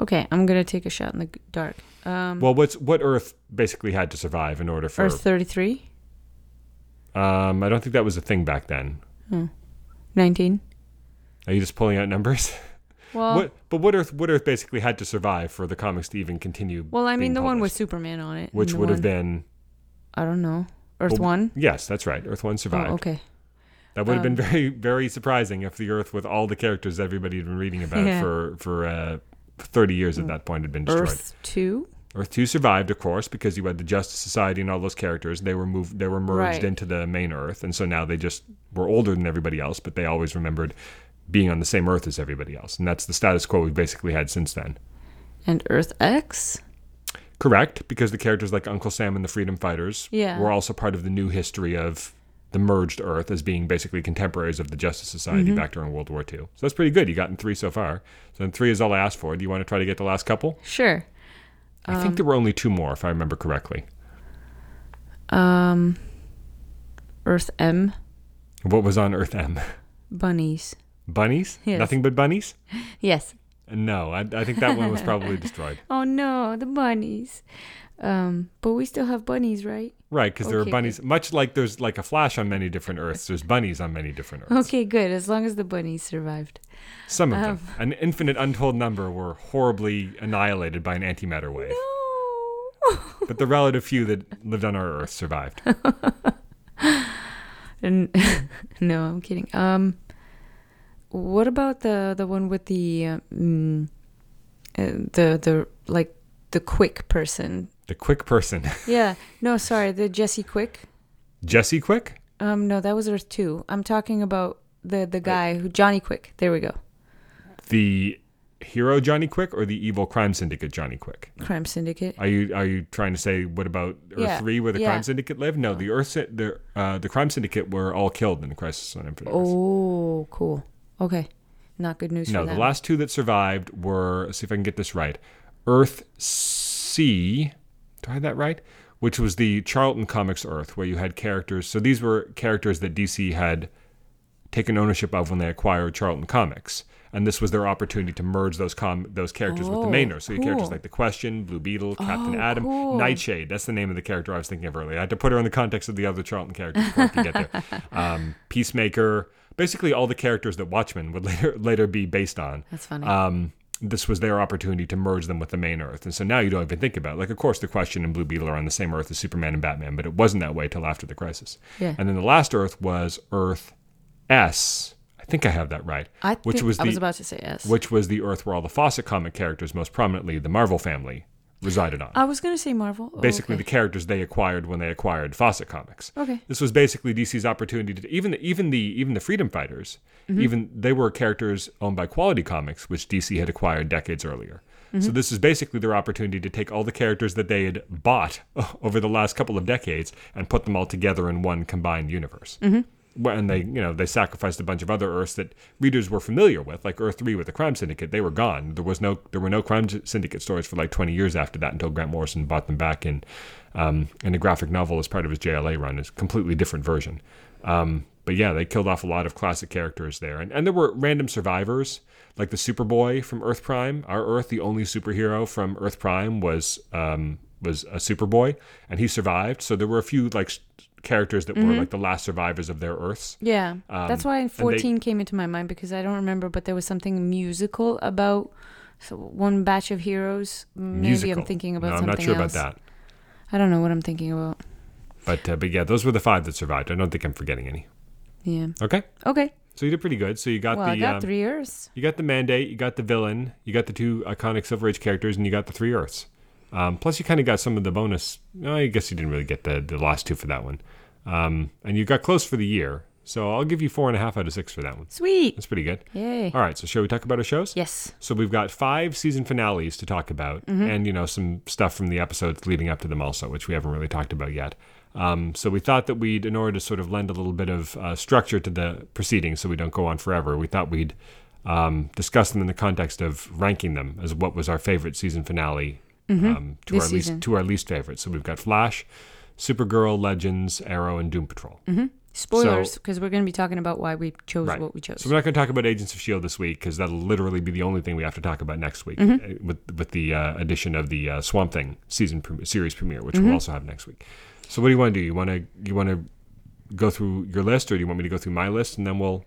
Okay, I'm gonna take a shot in the dark. Um, Well, what's what Earth basically had to survive in order for? Earth 33, Um, I don't think that was a thing back then. 19. Are you just pulling out numbers? Well, what? But what Earth? What Earth basically had to survive for the comics to even continue? well, I mean the one with? Superman on it, which would have been I don't know. Earth well, One. Yes, that's right. Earth One survived. Oh, okay. That would have been Um, very, very surprising if the Earth with all the characters everybody had been reading about Yeah. for for uh, thirty years at that point had been destroyed. Earth Two. Earth Two survived, of course, because you had the Justice Society and all those characters. They were moved, they were merged Right. into the main Earth, and so now they just were older than everybody else, but they always remembered being on the same Earth as everybody else, and that's the status quo we've basically had since then. And Earth X. Correct, because the characters like Uncle Sam and the Freedom Fighters Yeah. were also part of the new history of the merged Earth as being basically contemporaries of the Justice Society Mm-hmm. back during World War II. So that's pretty good. You gotten three so far. So then three is all I asked for. Do you want to try to get the last couple? Sure. I think there were only two more, if I remember correctly. Um. Earth M. What was on Earth M? Bunnies. Bunnies? Yes. Nothing but bunnies? Yes. No, I, I think that one was probably destroyed. Oh no, the bunnies. Um, but we still have bunnies, right? Right, because there are Okay, bunnies. Much like there's like a Flash on many different Earths, there's bunnies on many different Earths. Okay, good. As long as the bunnies survived. Some of Um. them, an infinite, untold number, were horribly annihilated by an antimatter wave. No. But the relative few that lived on our Earth survived. no, I'm kidding. Um, what about the the one with the uh, the the like the quick person? The Quick person, Yeah. No, sorry, the Jesse Quick. Jesse Quick. Um, no, that was Earth Two. I'm talking about the the guy who Johnny Quick. There we go. The hero Johnny Quick or the evil crime syndicate Johnny Quick? Crime Syndicate. Are you are you trying to say what about Earth Yeah, Three where the yeah. crime syndicate lived? No, the Earth the uh, the crime syndicate were all killed in the Crisis on Infinite Earths. Oh, cool. Okay. Not good news No, the last two that survived were let's see if I can get this right. Earth C, do I have that right? Which was the Charlton Comics Earth, where you had characters. So these were characters that DC had taken ownership of when they acquired Charlton Comics, and this was their opportunity to merge those com- those characters with the main Oh, Earth. So you characters like the Question, Blue Beetle, Captain Oh, Atom, cool. Nightshade. That's the name of the character I was thinking of earlier. I had to put her in the context of the other Charlton characters before I could get there. Um, Peacemaker. Basically, all the characters that Watchmen would later later be based on That's funny. um, this was their opportunity to merge them with the main Earth. And so now you don't even think about it. Like, of course, the Question and Blue Beetle are on the same Earth as Superman and Batman, but it wasn't that way till after the crisis. Yeah. And then the last Earth was Earth S. I think I have that right. I which was I was about to say yes. which was the Earth where all the Fawcett comic characters, most prominently the Marvel family, resided on. I was gonna say Marvel. Oh, basically, okay. the characters they acquired when they acquired Fawcett Comics. Okay. This was basically DC's opportunity to even even the even the Freedom Fighters, Mm-hmm. even they were characters owned by Quality Comics, which DC had acquired decades earlier. So Mm-hmm. this is basically their opportunity to take all the characters that they had bought over the last couple of decades and put them all together in one combined universe. Mm-hmm. And they, you know, they sacrificed a bunch of other Earths that readers were familiar with, like Earth Three with the Crime Syndicate. They were gone. There was no, there were no Crime Syndicate stories for like 20 years after that until Grant Morrison bought them back in, um, in a graphic novel as part of his JLA run. It's a completely different version. Um, but yeah, they killed off a lot of classic characters there, and and there were random survivors like the Superboy from Earth Prime. Our Earth, the only superhero from Earth Prime was um, was a Superboy, and he survived. So there were a few like characters that were like the last survivors of their Earths. Yeah, that's Um, why they- 14 came into my mind because I don't remember, but there was something musical about so one batch of heroes. Maybe Musical. I'm thinking about no, I'm something not sure else. about that. I don't know what I'm thinking about. But uh, but yeah, those were the five that survived. I don't think I'm forgetting any. Yeah. Okay, Okay. so you did pretty good. So you got well, the I got um, three years. You got the mandate, you got the villain, you got the two iconic Silver Age characters, and you got the three Earths. Um, plus, you kind of got some of the bonus. No, I guess you didn't really get the, the last two for that one. Um, and you got close for the year. So I'll give you four and a half out of six for that one. Sweet. That's pretty good. Yay. All right, so shall we talk about our shows? Yes. So we've got five season finales to talk about, and you know some stuff from the episodes leading up to them also, which we haven't really talked about yet. Um, so we thought that we'd, in order to sort of lend a little bit of uh, structure to the proceedings, so we don't go on forever, we thought we'd um, discuss them in the context of ranking them as what was our favorite season finale um, to This our season. least to our least favorite. So we've got Flash, Supergirl, Legends, Arrow, and Doom Patrol. Spoilers, because we're going to be talking about why we chose Right. what we chose. So we're not going to talk about Agents of Shield this week because that'll literally be the only thing we have to talk about next week Mm-hmm. uh, with with the uh, addition of the uh, Swamp Thing season pre- series premiere, which Mm-hmm. we'll also have next week. So what do you want to do? You want to you want to go through your list, or do you want me to go through my list and then we'll?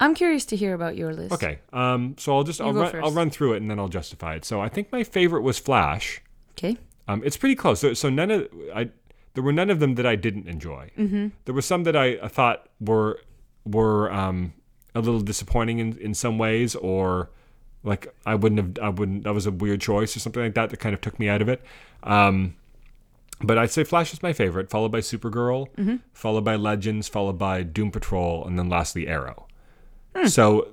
I'm curious to hear about your list. Okay. Um. So I'll just I'll run, I'll run through it and then I'll justify it. So I think my favorite was Flash. Okay. Um, it's pretty close. So, so none of I there were none of them that I didn't enjoy. Mm-hmm. There were some that I, I thought were were um, a little disappointing in, in some ways, or like I wouldn't have I wouldn't that was a weird choice or something like that that kind of took me out of it. Um, but I'd say Flash is my favorite, followed by Supergirl, followed by Legends, followed by Doom Patrol, and then lastly Arrow. So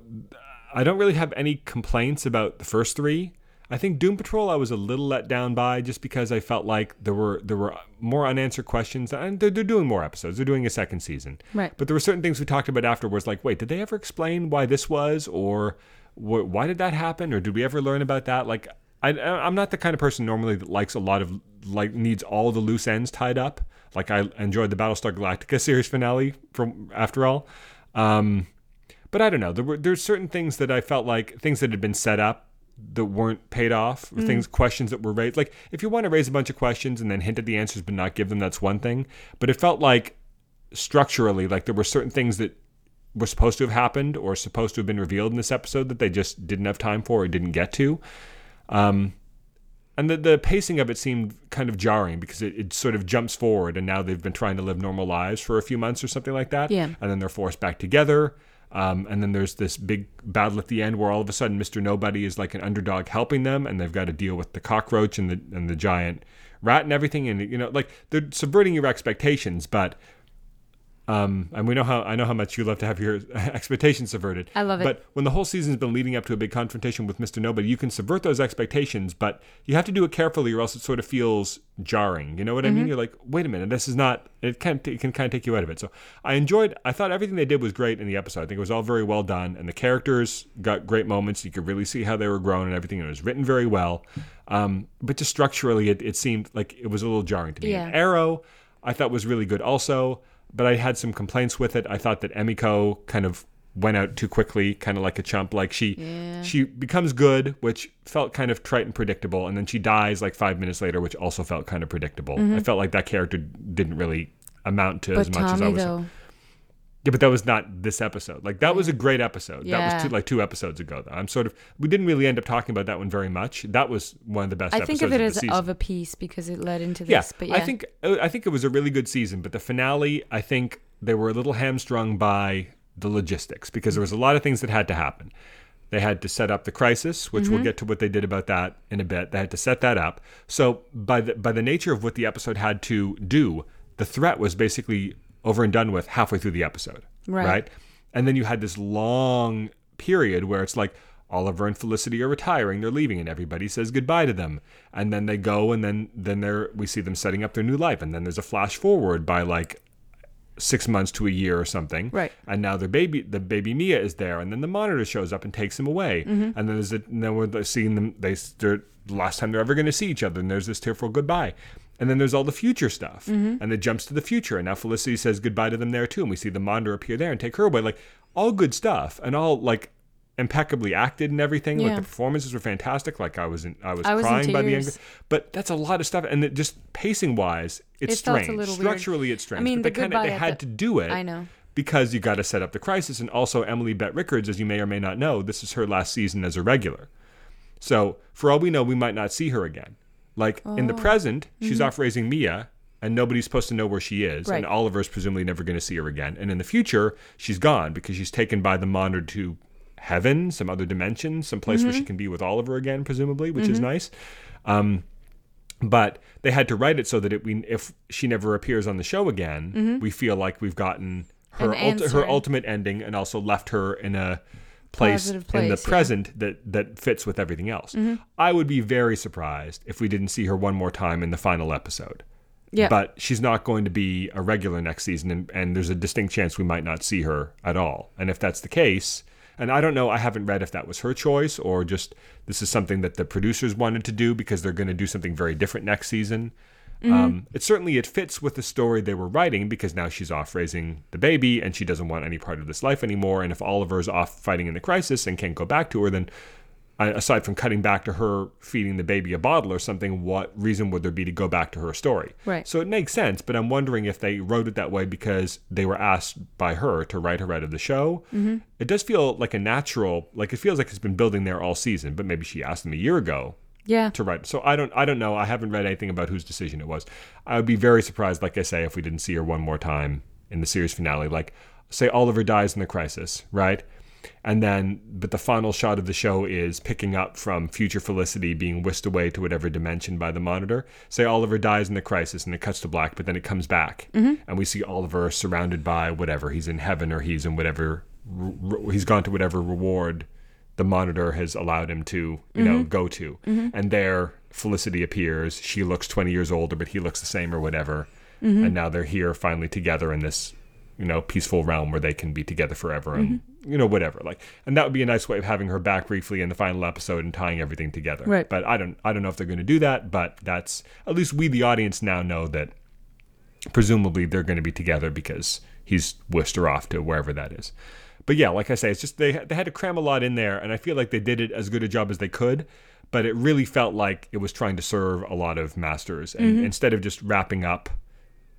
I don't really have any complaints about the first three. I think Doom Patrol I was a little let down by just because I felt like there were there were more unanswered questions and they're, they're doing more episodes. They're doing a second season. Right. But there were certain things we talked about afterwards like wait, did they ever explain why this was or wh- why did that happen or did we ever learn about that? Like I I'm not the kind of person normally that likes a lot of like needs all the loose ends tied up. Like I enjoyed the Battlestar Galactica series finale from after all. Um but I don't know. There were there's certain things that I felt like things that had been set up that weren't paid off, or things questions that were raised. Like if you want to raise a bunch of questions and then hint at the answers but not give them, that's one thing. But it felt like structurally, like there were certain things that were supposed to have happened or supposed to have been revealed in this episode that they just didn't have time for or didn't get to. Um, and the, the pacing of it seemed kind of jarring because it, it sort of jumps forward and now they've been trying to live normal lives for a few months or something like that. Yeah. And then they're forced back together. Um, and then there's this big battle at the end where all of a sudden Mr. Nobody is like an underdog helping them and they've got to deal with the cockroach and the and the giant rat and everything and you know like they're subverting your expectations but Um, and we know how I know how much you love to have your expectations subverted. I love it. But when the whole season's been leading up to a big confrontation with Mr. Nobody, you can subvert those expectations, but you have to do it carefully, or else it sort of feels jarring. You know what I Mm-hmm. mean? You're like, wait a minute, this is not. It can it can kind of take you out of it. So I enjoyed. I thought everything they did was great in the episode. I think it was all very well done, and the characters got great moments. You could really see how they were grown and everything. And it was written very well. Um, but just structurally, it, it seemed like it was a little jarring to me. Yeah. Arrow, I thought was really good also, but I had some complaints with it. I thought that Emiko kind of went out too quickly, kind of like a chump. Like she Yeah. she becomes good, which felt kind of trite and predictable, and then she dies like five minutes later, which also felt kind of predictable. I felt like that character didn't really amount to as Mm-hmm. But much as I was. though, Yeah, but that was not this episode. Like that was a great episode. Yeah. That was two, like two episodes ago. Though I'm sort of we didn't really end up talking about that one very much. That was one of the best. I think of it the as season. of a piece because it led into this. Yeah, but yeah, I think uh, I think it was a really good season, but the finale, I think they were a little hamstrung by the logistics because there was a lot of things that had to happen. They had to set up the crisis, which Mm-hmm. we'll get to what they did about that in a bit. They had to set that up. So by the by the nature of what the episode had to do, the threat was basically over and done with halfway through the episode. Right. And then you had this long period where it's like Oliver and Felicity are retiring, they're leaving, and everybody says goodbye to them. And then they go, and then then they're we see them setting up their new life, and then there's a flash forward by like six months to a year or something. Right. And now their baby, the baby Mia is there, and then the monitor shows up and takes him away. Mm-hmm. And then there's a, and then we're seeing them. They they're the last time they're ever going to see each other, and there's this tearful goodbye. And then there's all the future stuff, Mm-hmm. and it jumps to the future. And now Felicity says goodbye to them there too, and we see the monitor appear there and take her away. Like all good stuff, and all like impeccably acted and everything. Like Yeah. the performances were fantastic. Like I was in, I was I crying by the end. But that's a lot of stuff, and it just pacing wise, it's It strange. little weird. Structurally, it's strange. I mean, but the they kind of they had the- to do it I know. because you got to set up the crisis. And also, Emily Bett Rickards, as you may or may not know, this is her last season as a regular. So, for all we know, we might not see her again. Like in Oh. the present, Mm-hmm. she's off raising Mia, and nobody's supposed to know where she is. Right. And Oliver's presumably never going to see her again. And in the future, she's gone because she's taken by the monitor to heaven, some other dimension, some place Mm-hmm. where she can be with Oliver again, presumably, which is nice. Um, but they had to write it so that it, we, if she never appears on the show again, we feel like we've gotten her Mm-hmm. Her ultimate ending and also left her in a place, Positive in the yeah. Mm-hmm. present that that fits with everything else. I would be very surprised if we didn't see her one more time in the final episode. Yeah. But she's not going to be a regular next season, and, and there's a distinct chance we might not see her at all. And if that's the case, and I don't know, I haven't read if that was her choice or just this is something that the producers wanted to do because they're going to do something very different next season. Mm-hmm. Um, it certainly it fits with the story they were writing because now she's off raising the baby and she doesn't want any part of this life anymore. And if Oliver's off fighting in the crisis and can't go back to her, then uh, aside from cutting back to her feeding the baby a bottle or something, what reason would there be to go back to her story? Right. So it makes sense, but I'm wondering if they wrote it that way because they were asked by her to write her out of the show. Mm-hmm. It does feel like a natural, like it feels like it's been building there all season, but maybe she asked them a year ago yeah. to write. So I don't, I don't know. I haven't read anything about whose decision it was. I would be very surprised, like I say, if we didn't see her one more time in the series finale. Like, say Oliver dies in the crisis, right? And then, but the final shot of the show is picking up from future Felicity being whisked away to whatever dimension by the monitor. Say Oliver dies in the crisis and it cuts to black, but then it comes back mm-hmm. and we see Oliver surrounded by whatever. He's in heaven or he's in whatever, r- r- he's gone to whatever reward the monitor has allowed him to, you know, mm-hmm. go to. Mm-hmm. And there Felicity appears. She looks 20 years older, but he looks the same or whatever. Mm-hmm. And now they're here finally together in this, you know, peaceful realm where they can be together forever and, you know, whatever. Like, and that would be a nice way of having her back briefly in the final episode and tying everything together. Right. But I don't, I don't know if they're going to do that, but that's, at least we, the audience, now know that presumably they're going to be together because he's whisked her off to wherever that is. But yeah, like I say, it's just they they had to cram a lot in there, and I feel like they did it as good a job as they could. But it really felt like it was trying to serve a lot of masters, and mm-hmm. instead of just wrapping up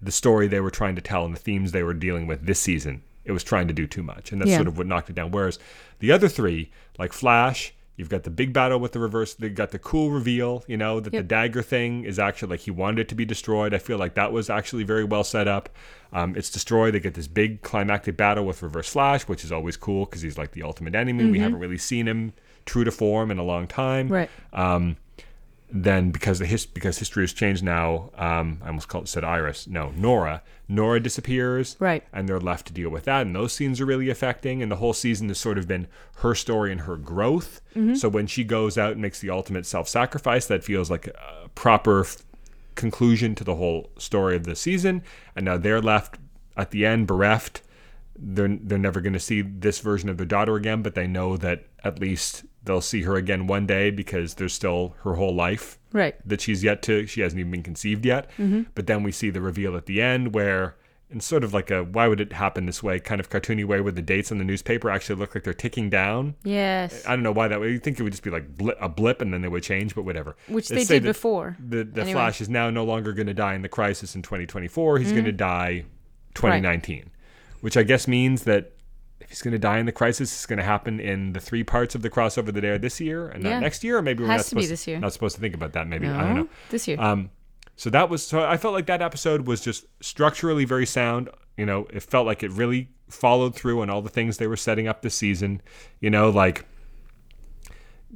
the story they were trying to tell and the themes they were dealing with this season, it was trying to do too much, and that's Yeah. sort of what knocked it down. Whereas the other three, like Flash, you've got the big battle with the reverse. They got the cool reveal, you know, that the dagger thing is actually like he wanted it to be destroyed. I feel like that was actually very well set up. Um, it's destroyed. They get this big climactic battle with Reverse Flash, which is always cool because he's like the ultimate enemy. We haven't really seen him true to form in a long time. Right. Then because the his, because history has changed now, um, I almost called said Iris. No, Nora. Nora disappears, Right. And they're left to deal with that, and those scenes are really affecting. And the whole season has sort of been her story and her growth. So when she goes out and makes the ultimate self-sacrifice, that feels like a proper f- conclusion to the whole story of the season. And now they're left at the end bereft. They're they're never going to see this version of their daughter again, but they know that at least they'll see her again one day because there's still her whole life Right. that she's yet to she hasn't even been conceived yet mm-hmm. but then we see the reveal at the end where in sort of like a why would it happen this way kind of cartoony way where the dates on the newspaper actually look like they're ticking down Yes. i don't know why that way you think it would just be like blip, a blip and then they would change but whatever Which Let's they did before. the, the Anyway. flash is now no longer going to die in the crisis in 2024 he's mm-hmm. going to die 2019 which i guess means that if he's going to die in the crisis, it's going to happen in the three parts of the crossover that air this year and not next year. Or maybe we're not to be supposed this year. not supposed to think about that. Maybe No, I don't know. This year. Um, so that was so I felt like that episode was just structurally very sound. You know, it felt like it really followed through on all the things they were setting up this season. You know, like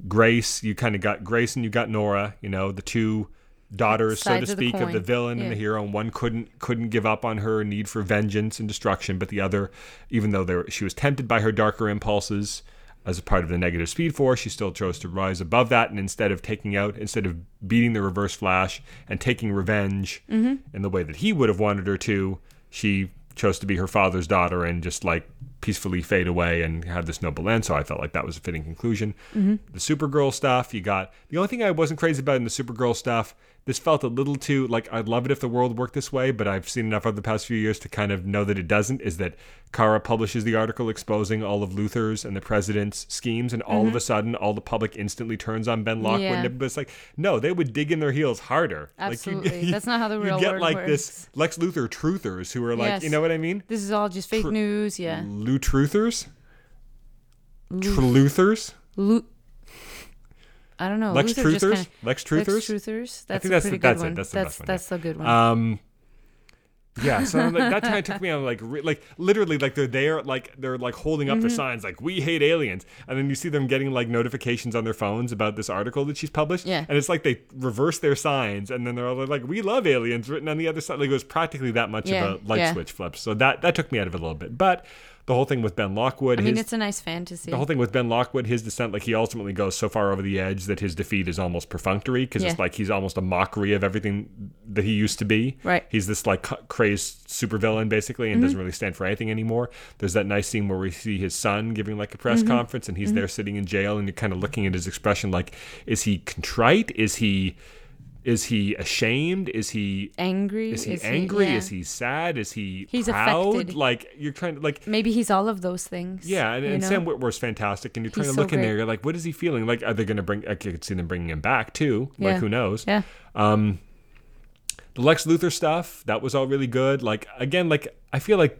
Grace, you kind of got Grace and you got Nora. You know, the two daughters, so to Sides of the speak, of the villain and the hero. And one couldn't couldn't give up on her need for vengeance and destruction, but the other, even though there, she was tempted by her darker impulses. As a part of the negative speed force, she still chose to rise above that, and instead of taking out, instead of beating the Reverse Flash and taking revenge mm-hmm. in the way that he would have wanted her to, she chose to be her father's daughter and just like peacefully fade away and have this noble end. So I felt like that was a fitting conclusion. Mm-hmm. The Supergirl stuff, you got the only thing I wasn't crazy about in the Supergirl stuff. This felt a little too like I'd love it if the world worked this way, but I've seen enough of the past few years to kind of know that it doesn't. Is that Kara publishes the article exposing all of Luthor's and the president's schemes, and all of mm-hmm. a sudden, all the public instantly turns on Ben Lockwood. Yeah. But it's like, no, they would dig in their heels harder. Absolutely. That's not how the real world works. you get world like works. this Lex Luthor truthers who are like, Yes. you know what I mean? This is all just fake Tr- news. Yeah. Truthers, Truthers, Lu- I don't know. Lex truthers, kinda- Lex Lex truthers. Truthers. That's think a that's the- that's good it. one. That's the that's best one, that's a good one. Um, yeah, so like, that kind of took me on like re- like literally like they're there like they're like holding up their Mm-hmm. signs like we hate aliens, and then you see them getting like notifications on their phones about this article that she's published, Yeah. and it's like they reverse their signs, and then they're all like we love aliens written on the other side. Like it was practically that much Yeah, of a light yeah. switch flip. So that that took me out of it a little bit, but the whole thing with Ben Lockwood, I mean, his, it's a nice fantasy. the whole thing with Ben Lockwood, his descent, like he ultimately goes so far over the edge that his defeat is almost perfunctory because it's like he's almost a mockery of everything that he used to be. Right. He's this like crazed supervillain basically and doesn't mm-hmm. really stand for anything anymore. There's that nice scene where we see his son giving like a press mm-hmm. conference and he's mm-hmm. there sitting in jail and you're kind of looking at his expression like, is he contrite? Is he. Is he ashamed? Is he angry. is he angry? yeah. Is he sad? Is he He's proud? affected. Like you're trying to like Maybe he's all of those things. yeah, and, and know? Sam Witwer's fantastic, and you're trying He's to so look in there. You're like, what is he feeling? Like, are they going to bring? I could see them bringing him back too. Like, Yeah. who knows? Yeah. Um, the Lex Luthor stuff that was all really good. Like again, like I feel like.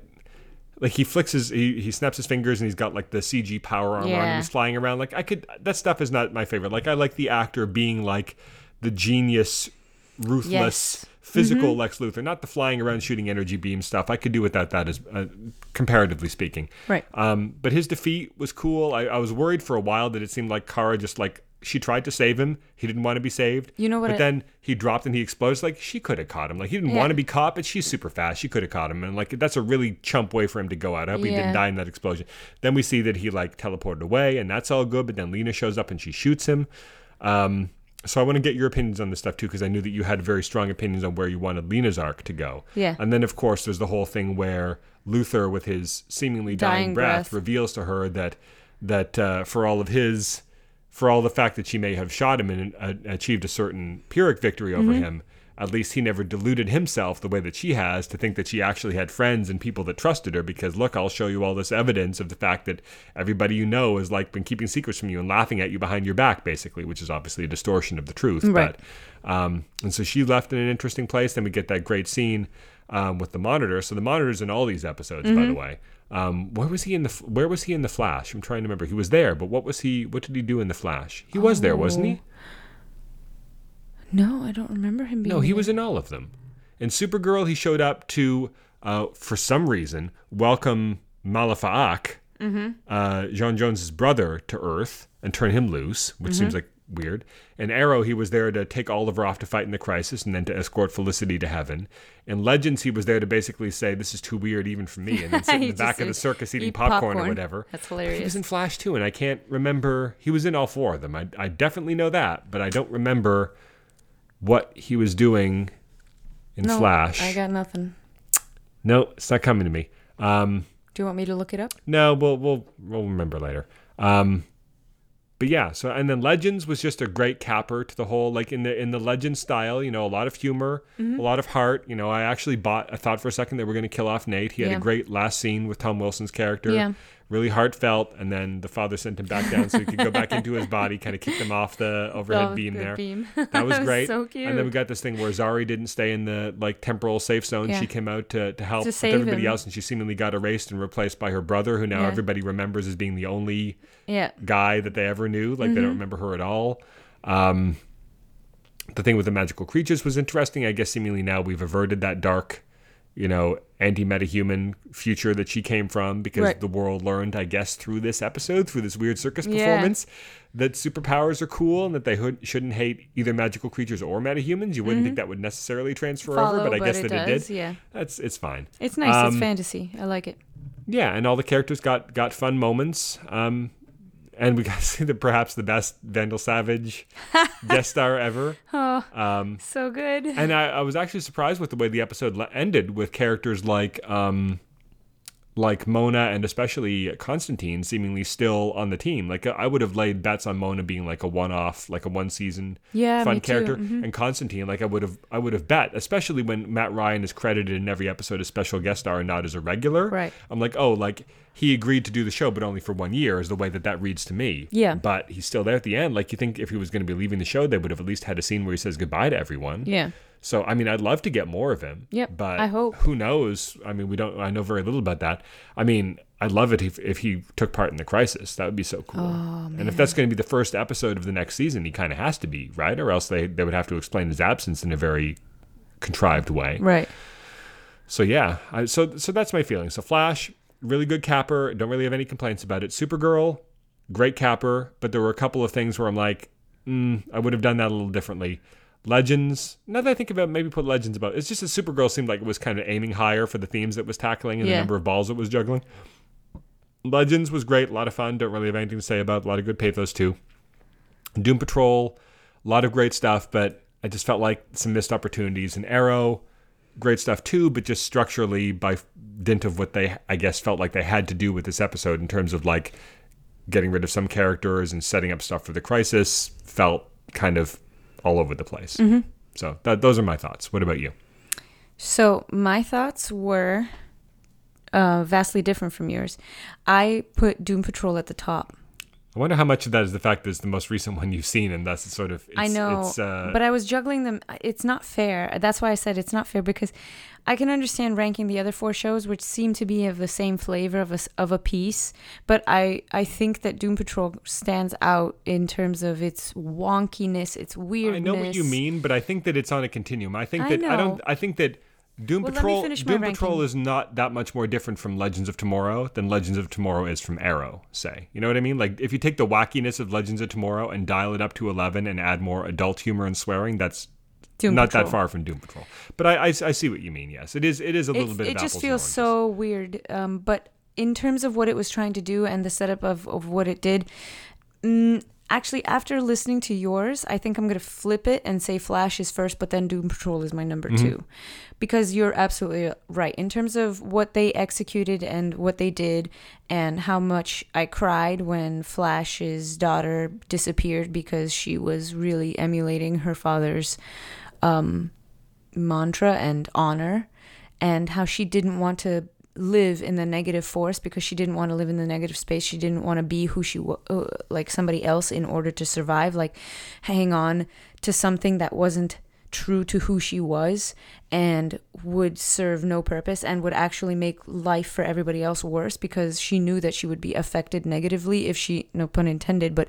Like he flicks his, he, he snaps his fingers and he's got like the CG power armor on and he's flying around. Like I could, that stuff is not my favorite. Like I like the actor being like the genius, ruthless, Yes. physical Mm-hmm. Lex Luthor, not the flying around shooting energy beam stuff. I could do without that, as uh, comparatively speaking. Right. Um, but his defeat was cool. I, I was worried for a while that it seemed like Kara just like she tried to save him. He didn't want to be saved. You know what But then he dropped and he explodes. Like she could have caught him. Like he didn't Yeah. want to be caught, but she's super fast. She could have caught him. And like that's a really chump way for him to go out. I hope he didn't die in that explosion. Then we see that he like teleported away, and that's all good. But then Lena shows up and she shoots him. Um, so I want to get your opinions on this stuff too, because I knew that you had very strong opinions on where you wanted Lena's arc to go. Yeah. And then of course there's the whole thing where Luthor, with his seemingly dying, Dying breath, breath. reveals to her that that uh, for all of his, for all the fact that she may have shot him and uh, achieved a certain Pyrrhic victory over Mm-hmm. him, at least he never deluded himself the way that she has to think that she actually had friends and people that trusted her. Because look, I'll show you all this evidence of the fact that everybody you know has like been keeping secrets from you and laughing at you behind your back, basically, which is obviously a distortion of the truth. Right. But um, and so she left in an interesting place. Then we get that great scene um, with the monitor. So the monitor's in all these episodes, by the way. Um, where was he in the Where was he in the Flash? I'm trying to remember. He was there, but what was he? What did he do in the Flash? He was there, wasn't he? No, I don't remember him being. No, he there. was in all of them. In Supergirl, he showed up to, uh, for some reason, welcome Malefic, uh, John Jones's brother, to Earth and turn him loose, which seems like weird. In Arrow, he was there to take Oliver off to fight in the crisis and then to escort Felicity to heaven. In Legends, he was there to basically say, This is too weird even for me, and then sit in the back of the circus eating "Eat popcorn, or whatever. That's hilarious. He was in Flash too, and I can't remember. He was in all four of them. I, I definitely know that, but I don't remember what he was doing in No, Flash. I got nothing. no, it's not coming to me. Um, Do you want me to look it up? no, we'll we'll we'll remember later. Um, but yeah, so and then Legends was just a great capper to the whole like in the in the Legend style, you know, a lot of humor, Mm-hmm. a lot of heart. You know, I actually bought. I thought for a second they were going to kill off Nate. He had Yeah. a great last scene with Tom Wilson's character. Yeah. Really heartfelt, and then the father sent him back down so he could go back into his body, kind of kick them off the overhead Oh, beam there. beam. That was great. so cute. And then we got this thing where Zari didn't stay in the like temporal safe zone. Yeah. She came out to, to help To with everybody him. else, and she seemingly got erased and replaced by her brother, who now Yeah. everybody remembers as being the only yeah. guy that they ever knew. Like they Mm-hmm. don't remember her at all. Um, the thing with the magical creatures was interesting. I guess seemingly now we've averted that dark, you know, anti-metahuman future that she came from because Right. the world learned, I guess, through this episode, through this weird circus Yeah. performance, that superpowers are cool and that they hood- shouldn't hate either magical creatures or metahumans. You wouldn't think that would necessarily transfer Mm-hmm. Follow, over, but I guess it that does. it did. Yeah. That's it's fine. It's nice. Um, it's fantasy. I like it. Yeah, and all the characters got got fun moments. Um, and we got to see the perhaps the best Vandal Savage guest star ever. Oh, Um, so good. and I, I was actually surprised with the way the episode le- ended with characters like um, like Mona and especially Constantine seemingly still on the team. Like I would have laid bets on Mona being like a one-off, like a one-season Yeah, fun too. Mm-hmm. character, and Constantine like I would have I would have bet, especially when Matt Ryan is credited in every episode as special guest star and not as a regular. Right. I'm like, oh, like he agreed to do the show, but only for one year, is the way that that reads to me. Yeah. But he's still there at the end. Like you think if he was going to be leaving the show, they would have at least had a scene where he says goodbye to everyone. yeah. So I mean, I'd love to get more of him. Yep, But I hope. Who knows? I mean, we don't. I know very little about that. I mean, I'd love it if if he took part in the crisis. That would be so cool. Oh, And if that's going to be the first episode of the next season, he kind of has to be right, or else they they would have to explain his absence in a very contrived way. Right. So yeah, I, so so that's my feeling. So Flash, really good capper. Don't really have any complaints about it. Supergirl, great capper, but there were a couple of things where I'm like, mm, I would have done that a little differently. Legends. Now that I think about, it, maybe put Legends about. It's just that Supergirl seemed like it was kind of aiming higher for the themes it was tackling and the number of balls it was juggling. Legends was great, a lot of fun. Don't really have anything to say about. it. A lot of good pathos too. Doom Patrol, a lot of great stuff, but I just felt like some missed opportunities. And Arrow, great stuff too, but just structurally by dint of what they, I guess, felt like they had to do with this episode in terms of like getting rid of some characters and setting up stuff for the crisis, felt kind of all over the place. So that, those are my thoughts. What about you? So my thoughts were uh, vastly different from yours. I put Doom Patrol at the top. I wonder how much of that is the fact that it's the most recent one you've seen, and that's sort of. It's, I know, it's, uh, but I was juggling them. It's not fair. That's why I said it's not fair because I can understand ranking the other four shows, which seem to be of the same flavor of a of a piece. But I I think that Doom Patrol stands out in terms of its wonkiness, its weirdness. I know what you mean, but I think that it's on a continuum. I think I that I don't. I think that Doom Well, Patrol. Doom Patrol is not that much more different from Legends of Tomorrow than Legends of Tomorrow is from Arrow. Say, you know what I mean? Like if you take the wackiness of Legends of Tomorrow and dial it up to eleven and add more adult humor and swearing, that's Doom not Patrol. that far from Doom Patrol. But I, I, I see what you mean. Yes, it is. It is a little It's- bit. it just feels so weird. Um, but in terms of what it was trying to do and the setup of, of what it did, mm, actually, after listening to yours, I think I'm going to flip it and say Flash is first, but then Doom Patrol is my number Mm-hmm. two. Because you're absolutely right. In terms of what they executed and what they did, and how much I cried when Flash's daughter disappeared because she was really emulating her father's um, mantra and honor and how she didn't want to live in the negative force because she didn't want to live in the negative space. She didn't want to be who she was uh, like somebody else in order to survive like hang on to something that wasn't true to who she was and would serve no purpose and would actually make life for everybody else worse because she knew that she would be affected negatively if she no pun intended but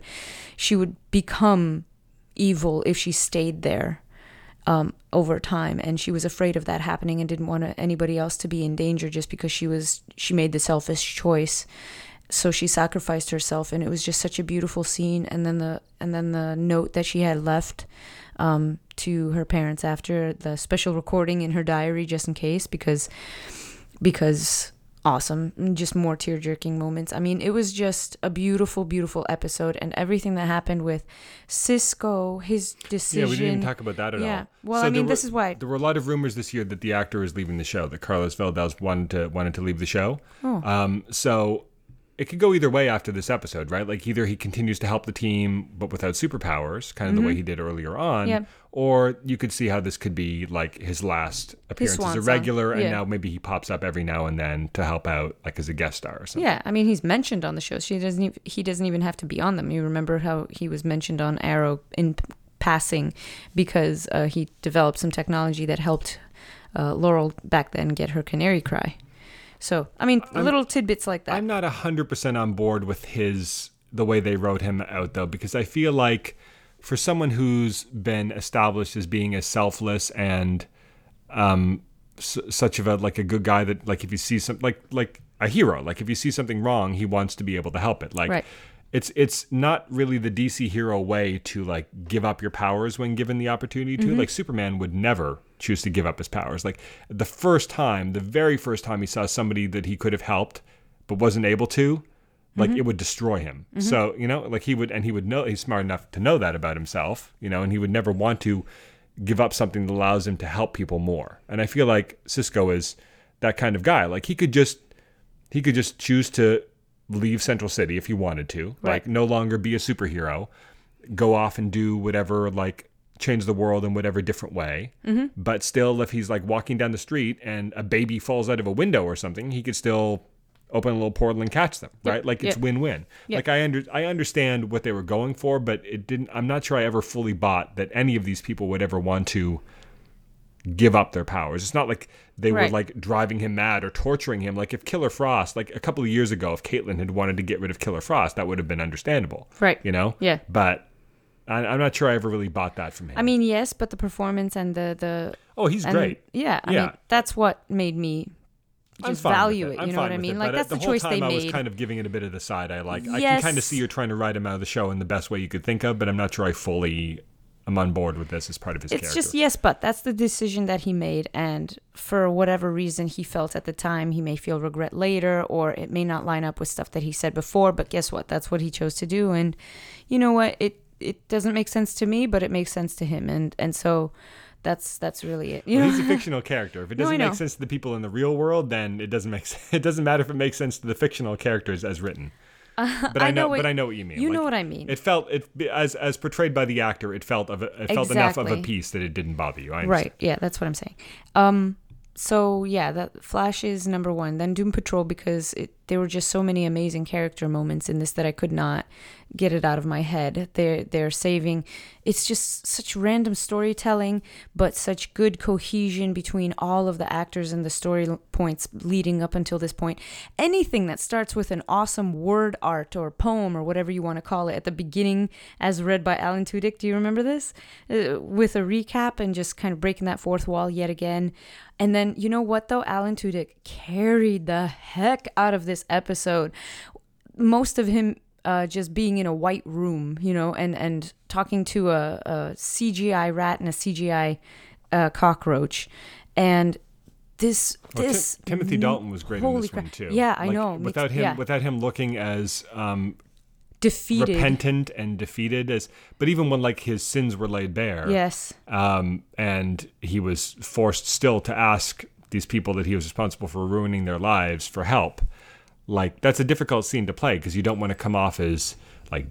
she would become evil if she stayed there um, over time, and she was afraid of that happening and didn't want anybody else to be in danger just because she was she made the selfish choice. so she sacrificed herself and it was just such a beautiful scene and then the and then the note that she had left um, to her parents after the special recording in her diary just in case because because awesome just more tear jerking moments i mean it was just a beautiful beautiful episode and everything that happened with cisco his decision Yeah, we didn't even talk about that at all. Yeah. all. Well, So I mean, there this is why- there were a lot of rumors this year that the actor is leaving the show. That Carlos Valdes wanted to wanted to leave the show. Oh. Um, so it could go either way after this episode, right? Like either he continues to help the team but without superpowers, kind of the way he did earlier on, Mm-hmm. Or you could see how this could be like his last appearance as a regular, and now maybe he pops up every now and then to help out, like as a guest star or something. Yeah, I mean he's mentioned on the show. She doesn't. Even, he doesn't even have to be on them. You remember how he was mentioned on Arrow in passing because uh, he developed some technology that helped uh, Laurel back then get her canary cry. So I mean, little tidbits like that. I'm not hundred percent on board with his the way they wrote him out though, because I feel like for someone who's been established as being as selfless and um s- such of a like a good guy that like if you see some like like a hero, like if you see something wrong, he wants to be able to help it. Like Right. it's it's not really the DC hero way to like give up your powers when given the opportunity to. Like Superman would never choose to give up his powers. Like the first time, the very first time he saw somebody that he could have helped but wasn't able to, like mm-hmm. it would destroy him. Mm-hmm. So, you know, like he would and he would know he's smart enough to know that about himself, you know, and he would never want to give up something that allows him to help people more. And I feel like Cisco is that kind of guy. Like he could just he could just choose to leave Central City if he wanted to, Right. like no longer be a superhero, go off and do whatever, like change the world in whatever different way. Mm-hmm. But still, if he's like walking down the street and a baby falls out of a window or something, he could still open a little portal and catch them, right? Like it's yep. win-win. Yep. Like I under I understand what they were going for, but it didn't. I'm not sure I ever fully bought that any of these people would ever want to give up their powers. It's not like they were like driving him mad or torturing him. Like if Killer Frost, like a couple of years ago, if Caitlin had wanted to get rid of Killer Frost, that would have been understandable. Right. You know? Yeah. But I, I'm not sure I ever really bought that from him. I mean, yes, but the performance and the the oh, he's and great. Yeah, I Yeah. mean, that's what made me just value it. I'm You know what I mean? it, Like but uh, that's the, the, whole choice time they I was kind of giving it a bit of the side. I like. I can kind of see you're trying to write him out of the show in the best way you could think of, but I'm not sure I fully am on board with this as part of his it's character. just yes, but that's the decision that he made, and for whatever reason he felt at the time, he may feel regret later, or it may not line up with stuff that he said before. But guess what? That's what he chose to do, and you know what? It it doesn't make sense to me, but it makes sense to him, and and so that's that's really it. You Well, know? he's a fictional character. If it doesn't know. make sense to the people in the real world, then it doesn't make sense. It doesn't matter if it makes sense to the fictional characters as written. But I, I know, what- but I know what you mean. you know what I mean. It felt it as as portrayed by the actor. It felt of a, it felt enough of a piece that it didn't bother you. I. Right. Yeah, that's what I'm saying. Um so yeah, that Flash is number 1. Then Doom Patrol because it, there were just so many amazing character moments in this that I could not get it out of my head. They're they're saving it's just such random storytelling, but such good cohesion between all of the actors and the story points leading up until this point. Anything that starts with an awesome word art or poem or whatever you want to call it at the beginning, as read by Alan Tudyk. Do you remember this? Uh, with a recap and just kind of breaking that fourth wall yet again. And then, you know what though? Alan Tudyk carried the heck out of this episode. Most of him uh, just being in a white room, you know, and, and talking to a, a CGI rat and a CGI uh, cockroach. And this, Well, Tim- this Timothy Dalton was great in this one too. Yeah, I Like, know. Without him, yeah. without him looking as um, defeated. repentant and defeated as, but even when like his sins were laid bare, Yes. um, and he was forced still to ask these people that he was responsible for ruining their lives for help. Like that's a difficult scene to play because you don't want to come off as like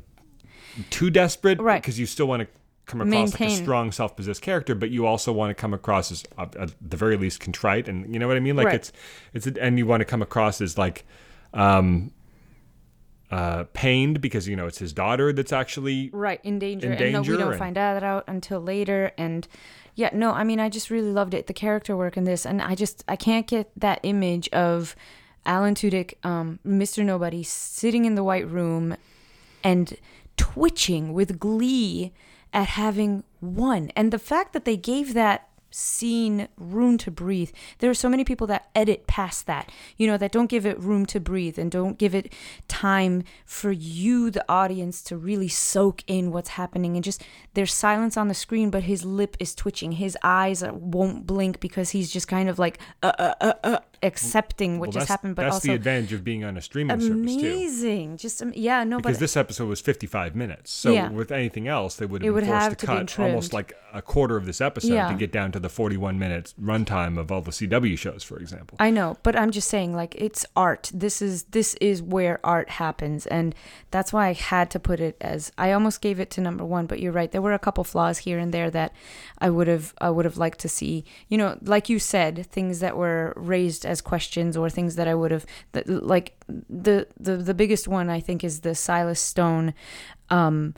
too desperate, Right. Because you still want to come across like a strong, self-possessed character, but you also want to come across as uh, at the very least contrite, and you know what I mean. Like Right. it's it's and you want to come across as like um uh pained because you know it's his daughter that's actually right in danger, in and no, we don't and- find that out until later and yeah no i mean i just really loved it the character work in this and i just i can't get that image of alan tudyk um, mr nobody sitting in the white room and twitching with glee at having won and the fact that they gave that scene room to breathe. There are so many people that edit past that, you know, that don't give it room to breathe and don't give it time for you, the audience, to really soak in what's happening. And just there's silence on the screen, but his lip is twitching. His eyes won't blink because he's just kind of like, uh, uh, uh, uh accepting what Well, just happened, but that's also the advantage of being on a streaming service too. amazing. Just um, yeah, no, Because but this episode was 55 minutes. So Yeah. with anything else, they would have It been would forced have to to cut almost like a quarter of this episode Yeah. to get down to the 41 minutes runtime of all the CW shows, for example. I know, but I'm just saying, like it's art. This is this is where art happens, and that's why I had to put it as. I almost gave it to number one, but you're right. There were a couple flaws here and there that I would have I would have liked to see. You know, like you said, things that were raised as questions or things that I would have like the the the biggest one I think is the Silas Stone um,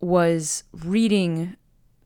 was reading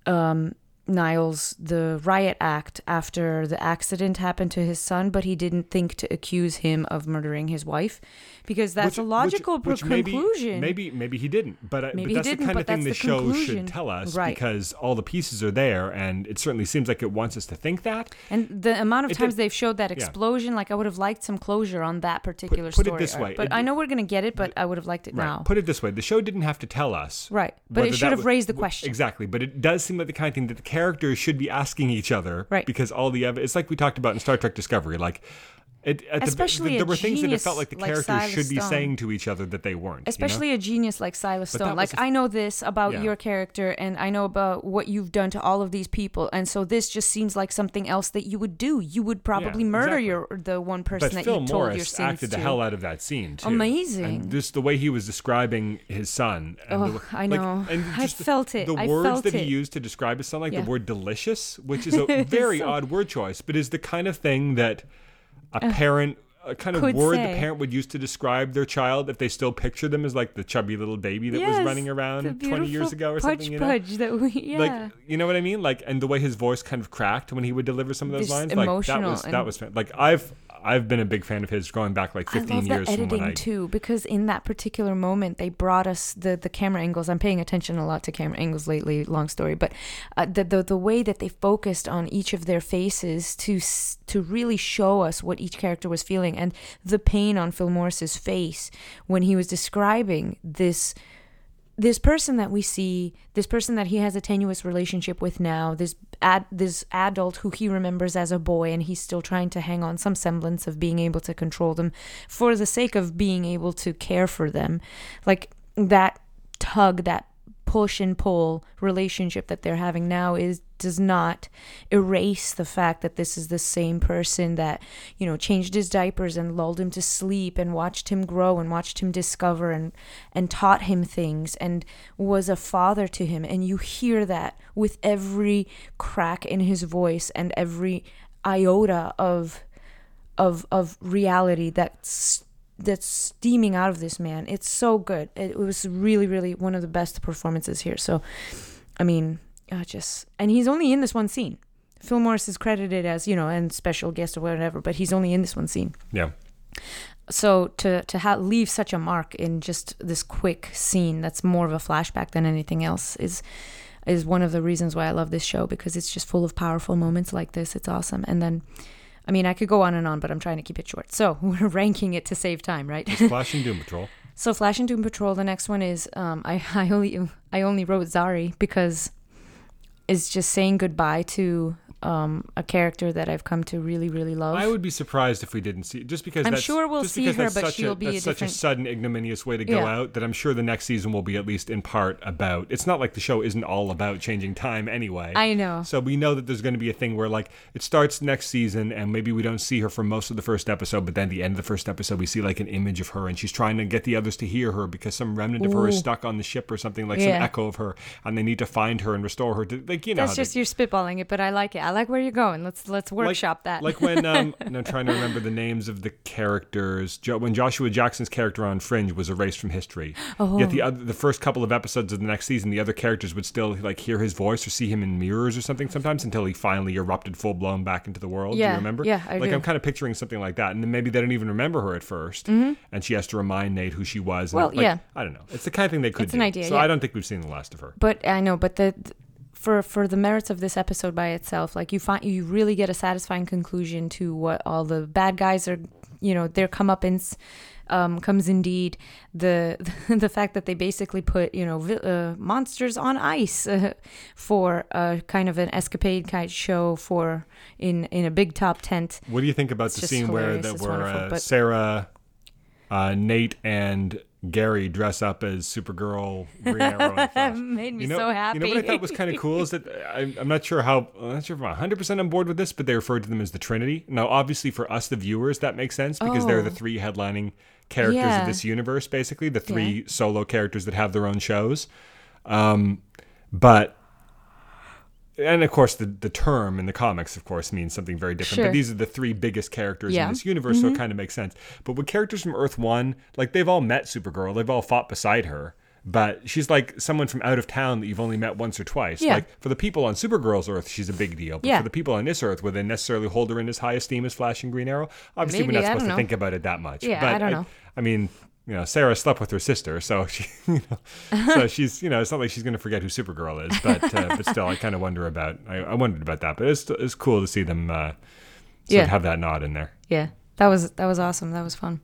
um, Niles the riot act after the accident happened to his son, but he didn't think to accuse him of murdering his wife because that's Which- a logical which, which pro- maybe, conclusion. Maybe maybe he didn't, but, uh, I- Maybe but that's the kind of thing the, the show conclusion. should tell us Right. because all the pieces are there, and it certainly seems like it wants us to think that. And the amount of It times did- they've showed that yeah. explosion, like I would have liked some closure on that particular put it story. this arc. way, but it- I know we're gonna get it, but I would have liked it Right. now. Put it this way: the show didn't have to tell us. Right. But it should have was- raised the question. Exactly, but it does seem like the kind of thing that the characters should be asking each other. Right. Because all the ev- it's like we talked about in Star Trek Discovery, like. It, at Especially the, there were things that it felt like the like characters Silas should be Stone. saying to each other that they weren't. you know? Especially a genius like Silas But Stone. that Like I know this about Yeah. your character, and I know about what you've done to all of these people, and so this just seems like something else that you would do. You would probably murder exactly. your the one person But that Phil you told your Morris sins acted to. the hell out of that scene too. Amazing. And just the way he was describing his son. And Oh, the, I like, know. and I just the- felt it. The I words felt that it. he used to describe his son, like Yeah. the word "delicious," which is a very odd word choice, but is the kind of thing that a parent. A kind of could word say. the parent would use to describe their child if they still picture them as like the chubby little baby that was running around 20 years ago or pudge something. You know? that we yeah. Like you know what I mean? Like and the way his voice kind of cracked when he would deliver some of those Just lines, like that was that was like I've I've been a big fan of his going back like 15 I 15 love the years from editing I too because in that particular moment they brought us the the camera angles. I'm paying attention a lot to camera angles lately. Long story, but uh, the, the the way that they focused on each of their faces to to really show us what each character was feeling and the pain on Phil Morris's face when he was describing this this person that we see, this person that he has a tenuous relationship with now, this ad, this adult who he remembers as a boy, and he's still trying to hang on some semblance of being able to control them for the sake of being able to care for them, like that tug, that push and pull relationship that they're having now is does not erase the fact that this is the same person that you know changed his diapers and lulled him to sleep and watched him grow and watched him discover and and taught him things and was a father to him. And you hear that with every crack in his voice and every iota of of of reality that's that's steaming out of this man. It's so good. It, it was really, really one of the best performances here. So, I mean, uh, just and he's only in this one scene. Phil Morris is credited as you know and special guest or whatever, but he's only in this one scene. yeah. So to to ha- leave such a mark in just this quick scene that's more of a flashback than anything else is is one of the reasons why I love this show because it's just full of powerful moments like this. It's awesome. And then I mean, I could go on and on, but I'm trying to keep it short. So, we're ranking it to save time, right? It's Flash and Doom Patrol. So Flash and Doom Patrol. The next one is um, I I only I only wrote Zari because it's just saying goodbye to um, a character that I've come to really really love. I would be surprised if we didn't see just because I'm that's, sure we'll see because her, but such she'll a, be that's a such a sudden ignominious way to go Yeah. out that I'm sure the next season will be at least in part about. It's not like the show isn't all about changing time anyway. I know. So we know that there's going to be a thing where like it starts next season and maybe we don't see her for most of the first episode, but then the end of the first episode we see like an image of her and she's trying to get the others to hear her because some remnant of her is stuck on the ship or something like Yeah. some echo of her and they need to find her and restore her to like you know That's how they- just you're spitballing it, but I like it. I like where you're going. Let's let's workshop that. like when um, and I'm trying to remember the names of the characters. Jo- when Joshua Jackson's character on Fringe was erased from history, Oh. yet the other, the first couple of episodes of the next season, the other characters would still like hear his voice or see him in mirrors or something sometimes until he finally erupted full blown back into the world. Do Yeah, you remember? yeah, I like do. I'm kind of picturing something like that, and then maybe they don't even remember her at 1st and she has to remind Nate who she was. And Mm-hmm. Well, like, yeah. I don't know. It's the kind of thing they could It's do. an idea, So yeah. I don't think we've seen the last of her. But I know, but the, th- for for the merits of this episode by itself, like you find you really get a satisfying conclusion to what all the bad guys are, you know, their comeuppance um, comes indeed the the fact that they basically put you know uh, monsters on ice uh, for a kind of an escapade kind of show for in in a big top tent. What do you think about It's the scene where that wonderful, uh, Sarah, uh, Nate, and Gary dress up as Supergirl, Green Arrow, and Made me you know, so happy. You know what I thought was kind of cool is that I'm, I'm not sure how I'm not sure if I'm 100 percent on board with this, but they referred to them as the Trinity. Now, obviously, for us the viewers, that makes sense because they're the Oh. three headlining characters Yeah. of this universe, basically the three solo characters that have their own shows. Um, but and of course, the, the term in the comics, of course, means something very different. But these are the three biggest characters Yeah. in this universe, so it mm-hmm. kind of makes sense. But with characters from Earth One, like they've all met Supergirl, they've all fought beside her, but she's like someone from out of town that you've only met once or twice. Yeah. Like for the people on Supergirl's Earth, she's a big deal. But Yeah. for the people on this Earth, where they necessarily hold her in as high esteem as Flash and Green Arrow, obviously Maybe, we're not supposed to think about it that much. Yeah, but I don't know. I mean. You know, Sarah slept with her sister, so she, you know, so she's, you know, it's not like she's going to forget who Supergirl is, but, uh, but still, I kind of wonder about, I, I wondered about that, but it's, it's cool to see them, uh, Yeah. have that nod in there. Yeah, that was that was awesome. That was fun.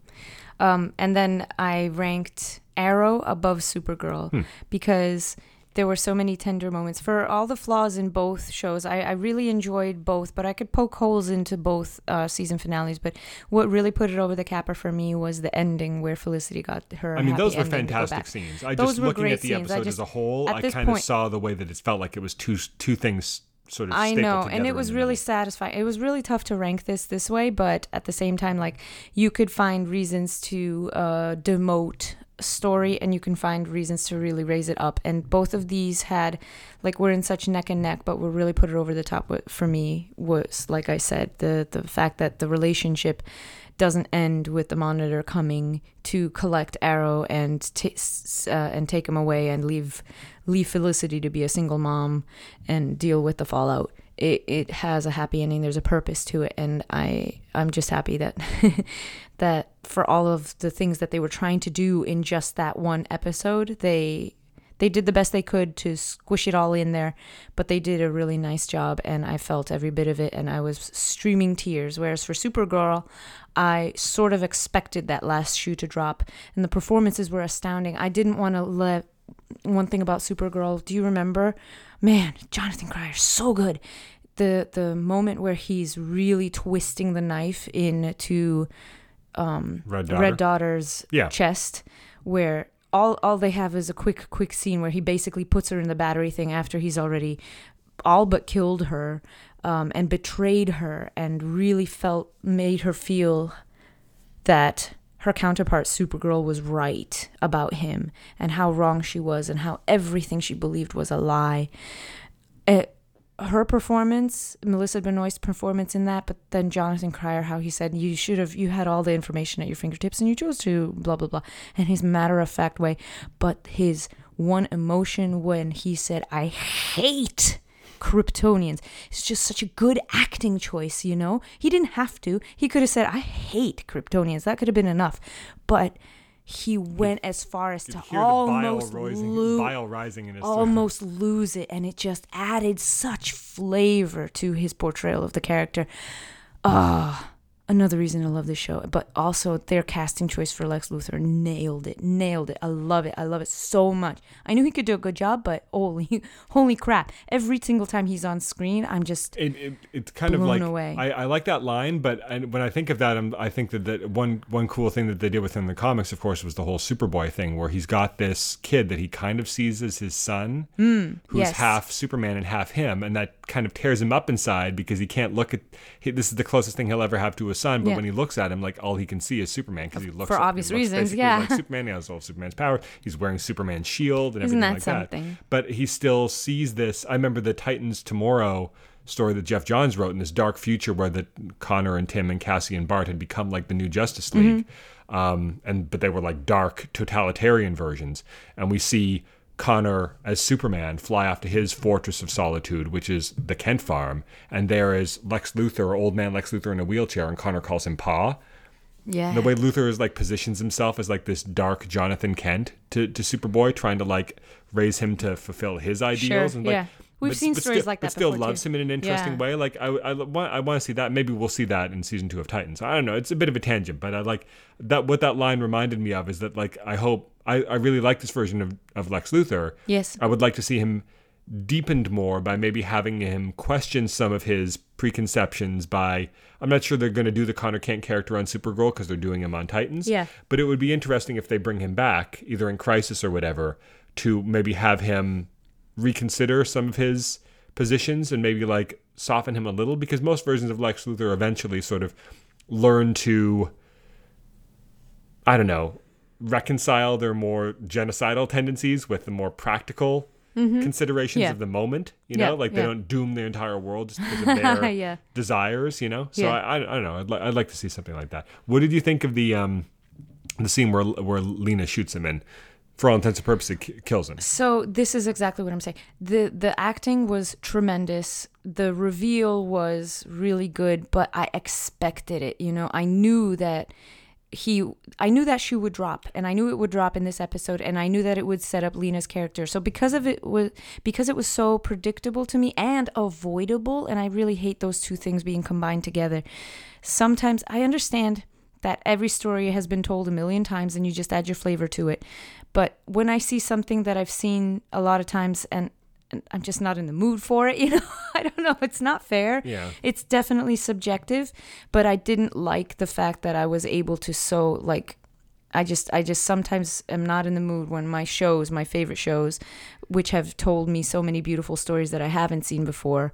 Um, and then I ranked Arrow above Supergirl Hmm. because there were so many tender moments. For all the flaws in both shows, I, I really enjoyed both, but I could poke holes into both uh, season finales. But what really put it over the capper for me was the ending where Felicity got her. I mean, those were ending to go fantastic scenes. I Those just were looking great at the scenes. Episode just- as a whole, I kind of saw the way that it felt like it was two two things sort of. I know, and it was really satisfying. It was really tough to rank this this way, but at the same time, like you could find reasons to uh, demote story, and you can find reasons to really raise it up. And both of these had, like, we're in such neck and neck, but what really put it over the top for me was, like I said, the the fact that the relationship doesn't end with the monitor coming to collect Arrow and t- uh, and take him away and leave leave Felicity to be a single mom and deal with the fallout. It it has a happy ending. There's a purpose to it, and I I'm just happy that that for all of the things that they were trying to do in just that one episode, they they did the best they could to squish it all in there, but they did a really nice job, and I felt every bit of it, and I was streaming tears. Whereas for Supergirl, I sort of expected that last shoe to drop, and the performances were astounding. I didn't want to let one thing about Supergirl. Do you remember? Man, Jonathan Cryer's so good. The the moment where he's really twisting the knife into um, Red Daughter. Red Daughter's Yeah. chest, where all all they have is a quick quick scene where he basically puts her in the battery thing after he's already all but killed her um, and betrayed her and really felt made her feel that her counterpart Supergirl was right about him and how wrong she was and how everything she believed was a lie. It, her performance, Melissa Benoist's performance in that, but then Jonathan Cryer, how he said you should have, you had all the information at your fingertips and you chose to blah blah blah, and his matter of fact way, but his one emotion when he said I hate Kryptonians. It's just such a good acting choice, you know? He didn't have to. He could have said, I hate Kryptonians. That could have been enough. But he went as far as to the bile almost rising, lo- bile rising in his throat. almost lose it and it just added such flavor to his portrayal of the character ah another reason I love this show but also their casting choice for lex luthor nailed it nailed it i love it i love it so much i knew he could do a good job but holy holy crap every single time he's on screen i'm just it, it, it's kind of like away. I, I like that line, but I, when I think of that, I'm, I think that, that one one cool thing that they did within the comics, of course, was the whole Superboy thing, where he's got this kid that he kind of sees as his son, who's Hmm, yes. half Superman and half him, and that kind of tears him up inside because he can't look at. He, this is the closest thing he'll ever have to a son, but Yeah. when he looks at him, like all he can see is Superman because he looks For obvious looks reasons, yeah. Like Superman, he has all of Superman's power. He's wearing Superman's shield and Isn't everything that like that something? but he still sees this. I remember the Titans Tomorrow story that Geoff Johns wrote in this dark future where the Connor and Tim and Cassie and Bart had become like the new Justice League, um, and but they were like dark totalitarian versions. And we see Connor as Superman fly off to his fortress of solitude, which is the Kent farm, and there is Lex Luthor, old man Lex Luthor in a wheelchair, and Connor calls him Pa yeah the way Luthor is like positions himself as like this dark Jonathan Kent to, to Superboy, trying to like raise him to fulfill his ideals. Sure, and like yeah. We've but- seen but stories still, like but that still before, loves too. him in an interesting Yeah. way. Like I, I, want, I want to see that. Maybe we'll see that in season two of Titans. I don't know. It's a bit of a tangent, but I like that. What that line reminded me of is that like I hope I, I really like this version of, of Lex Luthor. Yes. I would like to see him deepened more by maybe having him question some of his preconceptions by I'm not sure they're going to do the Connor Kent character on Supergirl because they're doing him on Titans. Yeah. But it would be interesting if they bring him back either in Crisis or whatever to maybe have him reconsider some of his positions and maybe like soften him a little because most versions of Lex Luthor eventually sort of learn to I don't know, reconcile their more genocidal tendencies with the more practical considerations Yeah. of the moment. You Yeah, know, like they yeah. don't doom the entire world just because of their Yeah. desires. You know, so Yeah. I, I, I don't know. I'd, li- I'd like to see something like that. What did you think of the um the scene where where Lena shoots him and, for all intents and purposes, ki- kills him? So this is exactly what I'm saying. the The acting was tremendous. The reveal was really good, but I expected it. You know, I knew that he, I knew that shoe would drop, and I knew it would drop in this episode, and I knew that it would set up Lena's character. So because of it was because it was so predictable to me and avoidable, and I really hate those two things being combined together. Sometimes I understand that every story has been told a million times and you just add your flavor to it. But when I see something that I've seen a lot of times and, and I'm just not in the mood for it, you know, I don't know, it's not fair. Yeah. It's definitely subjective, but I didn't like the fact that I was able to so like I just I just sometimes am not in the mood when my shows, my favorite shows, which have told me so many beautiful stories that I haven't seen before,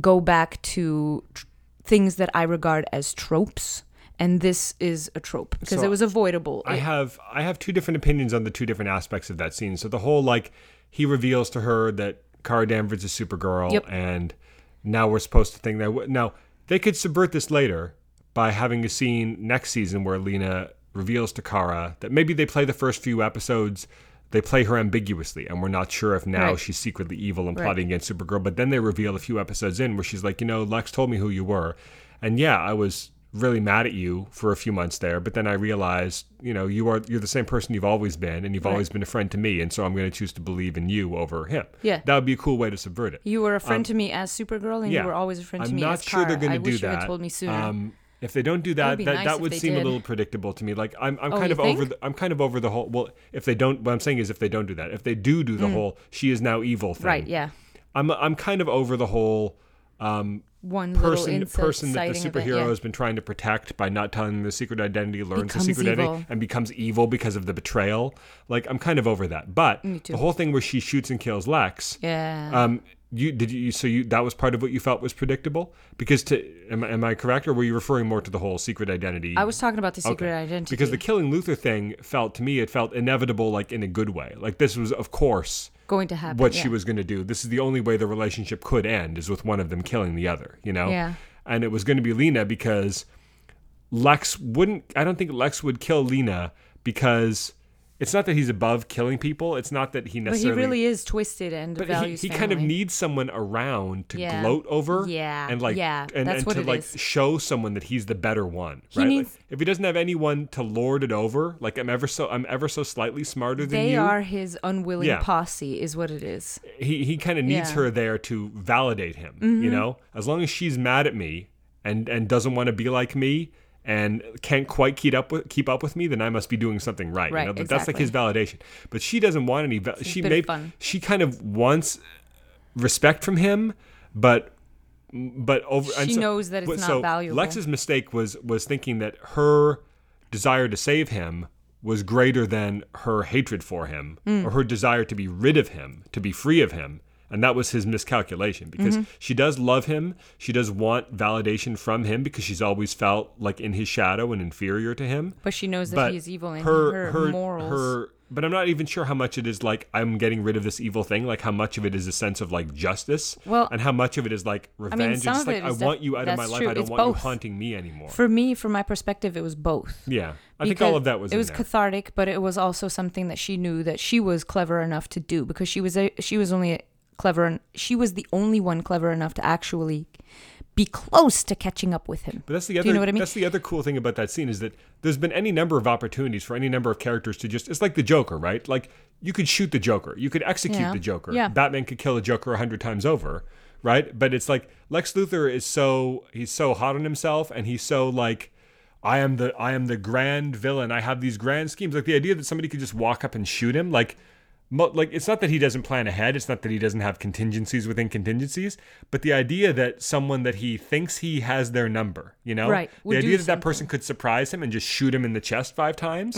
go back to tr- things that I regard as tropes. And this is a trope because So it was avoidable. I have I have two different opinions on the two different aspects of that scene. So the whole like he reveals to her that Kara Danvers is Supergirl, Yep. and now we're supposed to think that w- now they could subvert this later by having a scene next season where Lena reveals to Kara that maybe they play the first few episodes. They play her ambiguously, and we're not sure if now Right. she's secretly evil and Right. plotting against Supergirl. But then they reveal a few episodes in where she's like, you know, Lex told me who you were, and yeah, I was really mad at you for a few months there. But then I realized, you know, you are you're the same person you've always been, and you've Right. always been a friend to me, and so I'm going to choose to believe in you over him. Yeah. that would be a cool way to subvert it. you were a friend to me as Supergirl, and yeah. you were always a friend to I'm me not as sure they're going to do that. told me sooner. Um, if they don't do that, that, nice that would seem a little predictable to me. Like I'm, I'm Oh, kind of over. The, I'm kind of over the whole. Well, if they don't, what I'm saying is, if they don't do that, if they do do the whole "she is now evil" thing, Mm. right? Yeah. I'm, I'm kind of over the whole um, One little person person that the of it, superhero yeah. has been trying to protect by not telling the secret identity, learns Becomes the secret evil. identity, and becomes evil because of the betrayal. Like I'm kind of over that. But the whole thing where she shoots and kills Lex. Yeah. Um, you did you so you that was part of what you felt was predictable because to am, I- am I correct or were you referring more to the whole secret identity? I was talking about the secret Okay. identity. because the killing Luthor thing felt to me it felt inevitable like in a good way like this was of course going to happen. what yeah. she was going to do. This is the only way the relationship could end is with one of them killing the other, you know? Yeah. And it was going to be Lena because Lex wouldn't, I don't think Lex would kill Lena because it's not that he's above killing people. It's not that he necessarily. But he really is twisted and but he, values he kind of needs someone around to Yeah. gloat over Yeah. and like Yeah. and, That's and what to like is. show someone that he's the better one He right Like, if he doesn't have anyone to lord it over like i'm ever so i'm ever so slightly smarter than They you They are his unwilling Yeah. posse, is what it is. he he kind of needs Yeah. Mm-hmm. her there to validate him. You know, as long as she's mad at me and and doesn't want to be like me and can't quite keep up with keep up with me, then I must be doing something right. Right, you know? But That's like his validation. But she doesn't want any. Va- she may she kind of wants respect from him, but. But over, and She so- knows that it's but not so valuable. Lex's mistake was was thinking that her desire to save him was greater than her hatred for him Mm. or her desire to be rid of him, to be free of him. And that was his miscalculation because Mm-hmm. she does love him. She does want validation from him because she's always felt like in his shadow and inferior to him. But she knows that But he is evil and her, her, her, morals. her, but I'm not even sure how much it is like I'm getting rid of this evil thing. Like how much of it is a sense of like justice, Well, and how much of it is like revenge. and some just of like it I is want you out of my life. true. I don't It's want you both. haunting me anymore. For me, from my perspective, it was both. yeah, I think all of that was it was there. cathartic, but it was also something that she knew that she was clever enough to do because she was a, she was only clever and she was the only one clever enough to actually be close to catching up with him. But that's the other. Do you know what I mean? That's the other cool thing about that scene is that there's been any number of opportunities for any number of characters to just. It's like the Joker, right? Like you could shoot the Joker, you could execute Yeah. the Joker. Yeah. Batman could kill a Joker a hundred times over, right? But it's like Lex Luthor is so he's so hot on himself, and he's so like. I am the I am the grand villain. I have these grand schemes. Like the idea that somebody could just walk up and shoot him, like like it's not that he doesn't plan ahead it's not that he doesn't have contingencies within contingencies but the idea that someone that he thinks he has their number you know? Right, the idea that that person could surprise him and just shoot him in the chest five times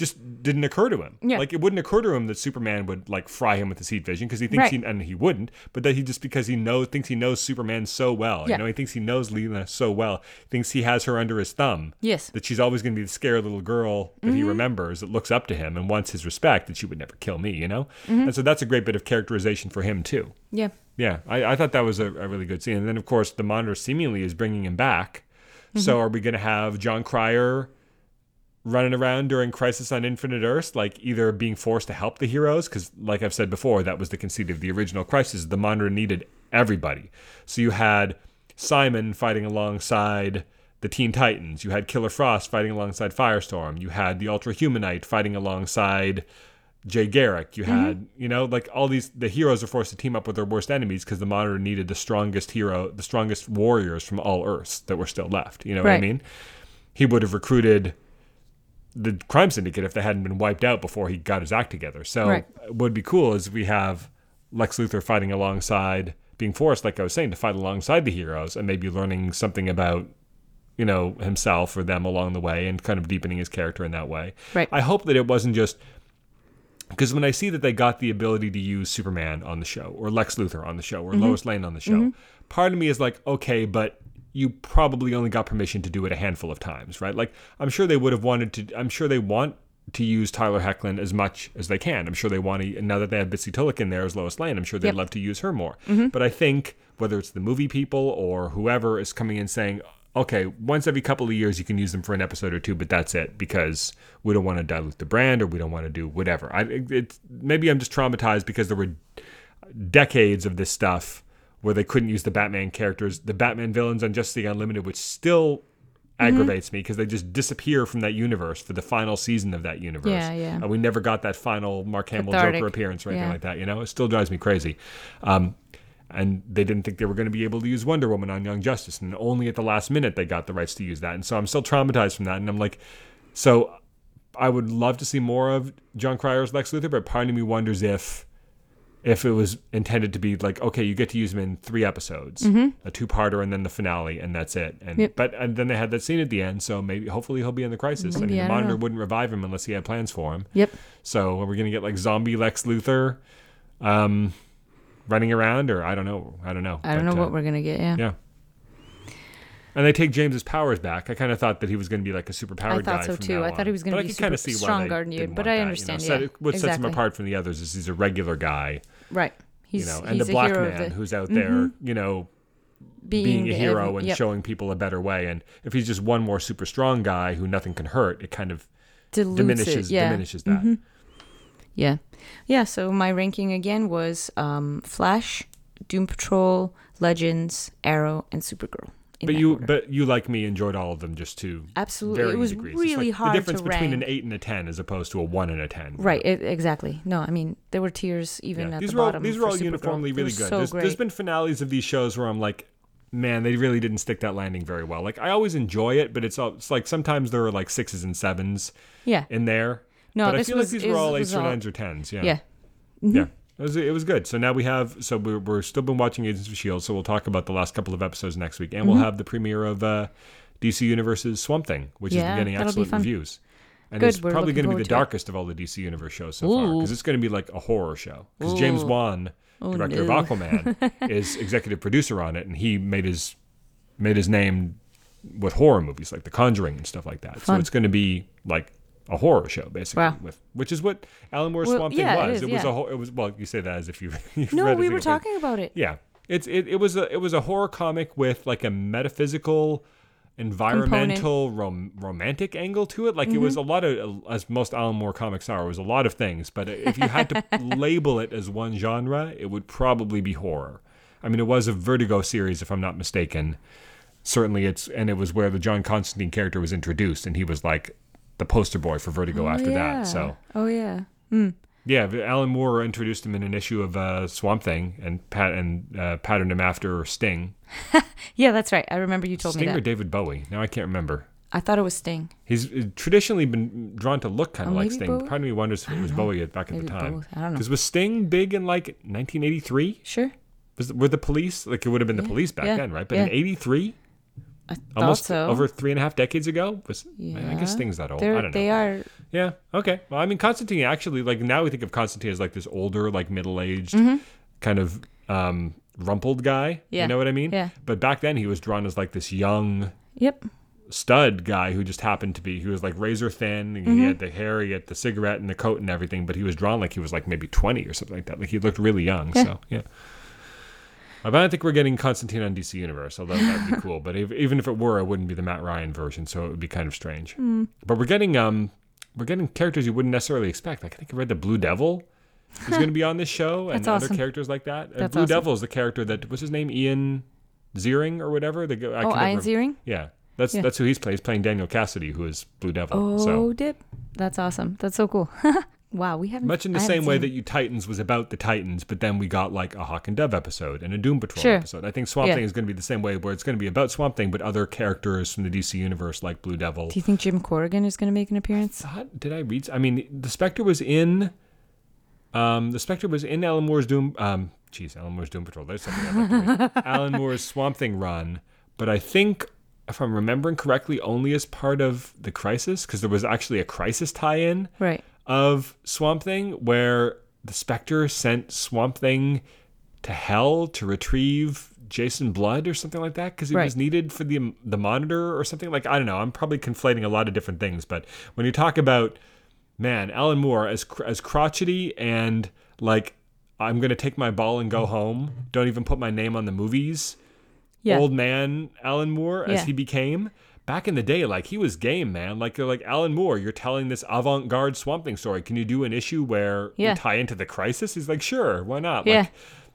just didn't occur to him. Yeah. like it wouldn't occur to him that superman would like fry him with his heat vision because he thinks Right. he and he wouldn't but that he just because he knows thinks he knows superman so well you know he thinks he knows lena so well thinks he has her under his thumb Yes. that she's always going to be the scared little girl that Mm-hmm. he remembers that looks up to him and wants his respect that she would never kill me you know Mm-hmm. and so that's a great bit of characterization for him too Yeah. yeah i, I thought that was a, a really good scene and then of course the monitor seemingly is bringing him back Mm-hmm. so are we going to have jon cryer running around during crisis on infinite earths like either being forced to help the heroes because like i've said before that was the conceit of the original crisis the monitor needed everybody so you had psimon fighting alongside the teen titans you had killer frost fighting alongside firestorm you had the ultra humanite fighting alongside Jay Garrick. You had, mm-hmm. you know, like all these the heroes are forced to team up with their worst enemies because the Monitor needed the strongest hero, the strongest warriors from all Earths that were still left. You know what I mean? He would have recruited the crime syndicate if they hadn't been wiped out before he got his act together. So Right. what would be cool is we have Lex Luthor fighting alongside being forced, like I was saying, to fight alongside the heroes and maybe learning something about you know himself or them along the way and kind of deepening his character in that way. Right. I hope that it wasn't just because when I see that they got the ability to use Superman on the show or Lex Luthor on the show or mm-hmm. Lois Lane on the show, mm-hmm. part of me is like, okay, but you probably only got permission to do it a handful of times, right? Like I'm sure they would have wanted to. I'm sure they want to use Tyler Hoechlin as much as they can. I'm sure they want to. Now that they have Bitsie Tulloch in there as Lois Lane, I'm sure they'd Yep. love to use her more. Mm-hmm. But I think whether it's the movie people or whoever is coming in saying, okay, once every couple of years you can use them for an episode or two, but that's it because we don't want to dilute the brand or we don't want to do whatever. I it's maybe I'm just traumatized because there were decades of this stuff where they couldn't use the Batman characters, the Batman villains on Justice League Unlimited, which still Mm-hmm. aggravates me because they just disappear from that universe for the final season of that universe. Yeah, yeah. And we never got that final Mark Hamill Cathartic. Joker appearance or anything Yeah. like that. You know, it still drives me crazy. Um, and they didn't think they were going to be able to use Wonder Woman on Young Justice, and only at the last minute they got the rights to use that. And so I'm still traumatized from that. And I'm like, so I would love to see more of Jon Cryer's Lex Luthor, but part of me wonders if if it was intended to be like, okay, you get to use him in three episodes, a two-parter, and then the finale, and that's it. And Mm-hmm. Yep. but and then they had that scene at the end, so maybe hopefully he'll be in the crisis. I mean, I the monitor know. wouldn't revive him unless he had plans for him. Yep. So are we gonna get like zombie Lex Luthor, um, running around, or I don't know, I don't know. I don't But, know uh, what we're gonna get. Yeah. yeah. And they take James's powers back. I kind of thought that he was going to be like a superpowered guy. I guy. thought so too. I thought he was gonna But be I could kinda super see why they stronger than you, but I that, you know. understand, So yeah, what sets him apart from the others is he's a regular guy, Right. He's you know, and the a black man the, Mm-hmm. who's out there, you know, being, a hero every- and yep. showing people a better way. And if he's just one more super strong guy who nothing can hurt, it kind of Dilutes diminishes it. Yeah. Mm-hmm. Yeah. Yeah, so my ranking again was um, Flash, Doom Patrol, Legends, Arrow, and Supergirl. But you, order. but you like me enjoyed all of them just to Absolutely. It was degrees. Really like hard The difference between an eight and a ten as opposed to a one and a ten. Right, e- exactly. No, I mean, there were tears even Yeah. at These the were all, bottom. these were all Supergirl. uniformly really good. So there's, there's been finales of these shows where I'm like, man, they really didn't stick that landing very well. Like I always enjoy it, but it's all, it's like sometimes there are like sixes and sevens yeah. in there. No, but I feel was- like these were all eights or nines or tens. Yeah. Yeah. Yeah. Mm-hmm. It was, it was good. So now we have, so we're, we're still been watching Agents of S.H.I.E.L.D., so we'll talk about the last couple of episodes next week. And Mm-hmm. we'll have the premiere of uh, DC Universe's Swamp Thing, which has Yeah, been getting be excellent reviews. And Good, it's probably going to be the it. darkest of all the DC Universe shows so far because it's going to be like a horror show. Because James Ooh. Wan, Oh, director no. of Aquaman, is executive producer on it, and he made his made his name with horror movies like The Conjuring and stuff like that. So it's going to be like a horror show basically, Wow. with which is what Alan Moore's Well, Swamp Thing it was. It was yeah. a ho- it was well, you say that as if you you've No, we were single thing. talking about it. Yeah, it's it, it was a it was a horror comic with like a metaphysical, environmental, rom- romantic angle to it. Like it was Mm-hmm. a lot of as most Alan Moore comics are, it was a lot of things. But if you had to label it as one genre, it would probably be horror. I mean, it was a Vertigo series, if I'm not mistaken. Certainly, it's and it was where the John Constantine character was introduced, and he was like the poster boy for Vertigo after Oh, yeah. that. So Oh yeah. Mm. yeah, Alan Moore introduced him in an issue of uh, Swamp Thing and pat and uh, patterned him after Sting. Yeah, that's right. I remember you told Sting me Sting or. David Bowie? Now I can't remember. I thought it was Sting. He's uh, traditionally been drawn to look kind of Oh, like Sting. Bowie? Part of me wonders if it was Bowie back at the time. both. I don't know. Because was Sting big in like 1983? Sure. Was were the police like it would have been the Yeah, police back yeah, then, right? But in '83, I almost so. over three and a half decades ago, was I guess things that old. They're, I don't know. They are. Yeah. Okay. Well, I mean, Constantine actually, like now we think of Constantine as like this older, like middle-aged, kind of um, rumpled guy. Mm-hmm. Yeah. You know what I mean? Yeah. But back then he was drawn as like this young Yep. stud guy who just happened to be. He was like razor thin. And Mm-hmm. He had the hair, he had the cigarette and the coat and everything. But he was drawn like he was like maybe 20 or something like that. Like he looked really young. Yeah. So yeah. I don't think we're getting Constantine on DC Universe, although that would be cool. But if, even if it were, it wouldn't be the Matt Ryan version, so it would be kind of strange. Hmm. But we're getting um, we're getting characters you wouldn't necessarily expect. Like I think I read the Blue Devil is going to be on this show, and That's other characters like that. Uh, Blue awesome. Devil is the character that what's his name, Ian Ziering or whatever. The, I Oh, Ian Ziering. Yeah, that's Yeah. that's who he's playing. He's playing Daniel Cassidy, who is Blue Devil. Oh, so dip. That's awesome. That's so cool. wow, we haven't. much in the I same way that you Titans was about the Titans, but then we got like a Hawk and Dove episode and a Doom Patrol Sure. episode. I think Swamp Yeah. Thing is going to be the same way, where it's going to be about Swamp Thing, but other characters from the DC universe like Blue Devil. Do you think Jim Corrigan is going to make an appearance? thought did I read? I mean, the Spectre was in. Um, the Spectre was in Alan Moore's Doom. Um, geez, Alan Moore's Doom Patrol. There's something I'd like to read. Alan Moore's Swamp Thing run, but I think if I'm remembering correctly, only as part of the Crisis, because there was actually a Crisis tie-in Right. Of Swamp Thing where the Spectre sent Swamp Thing to hell to retrieve Jason Blood or something like that because he was needed for the the monitor or something like I don't know. I'm probably conflating a lot of different things, but when you talk about man, Alan Moore as as crotchety and like I'm going to take my ball and go home, don't even put my name on the movies. Yeah. Old man Alan Moore as Yeah. he became back in the day like he was game man. Like you're like alan moore you're telling this avant-garde swamp thing story. Can you do an issue where Yeah. you tie into the crisis? He's like sure why not? Yeah. like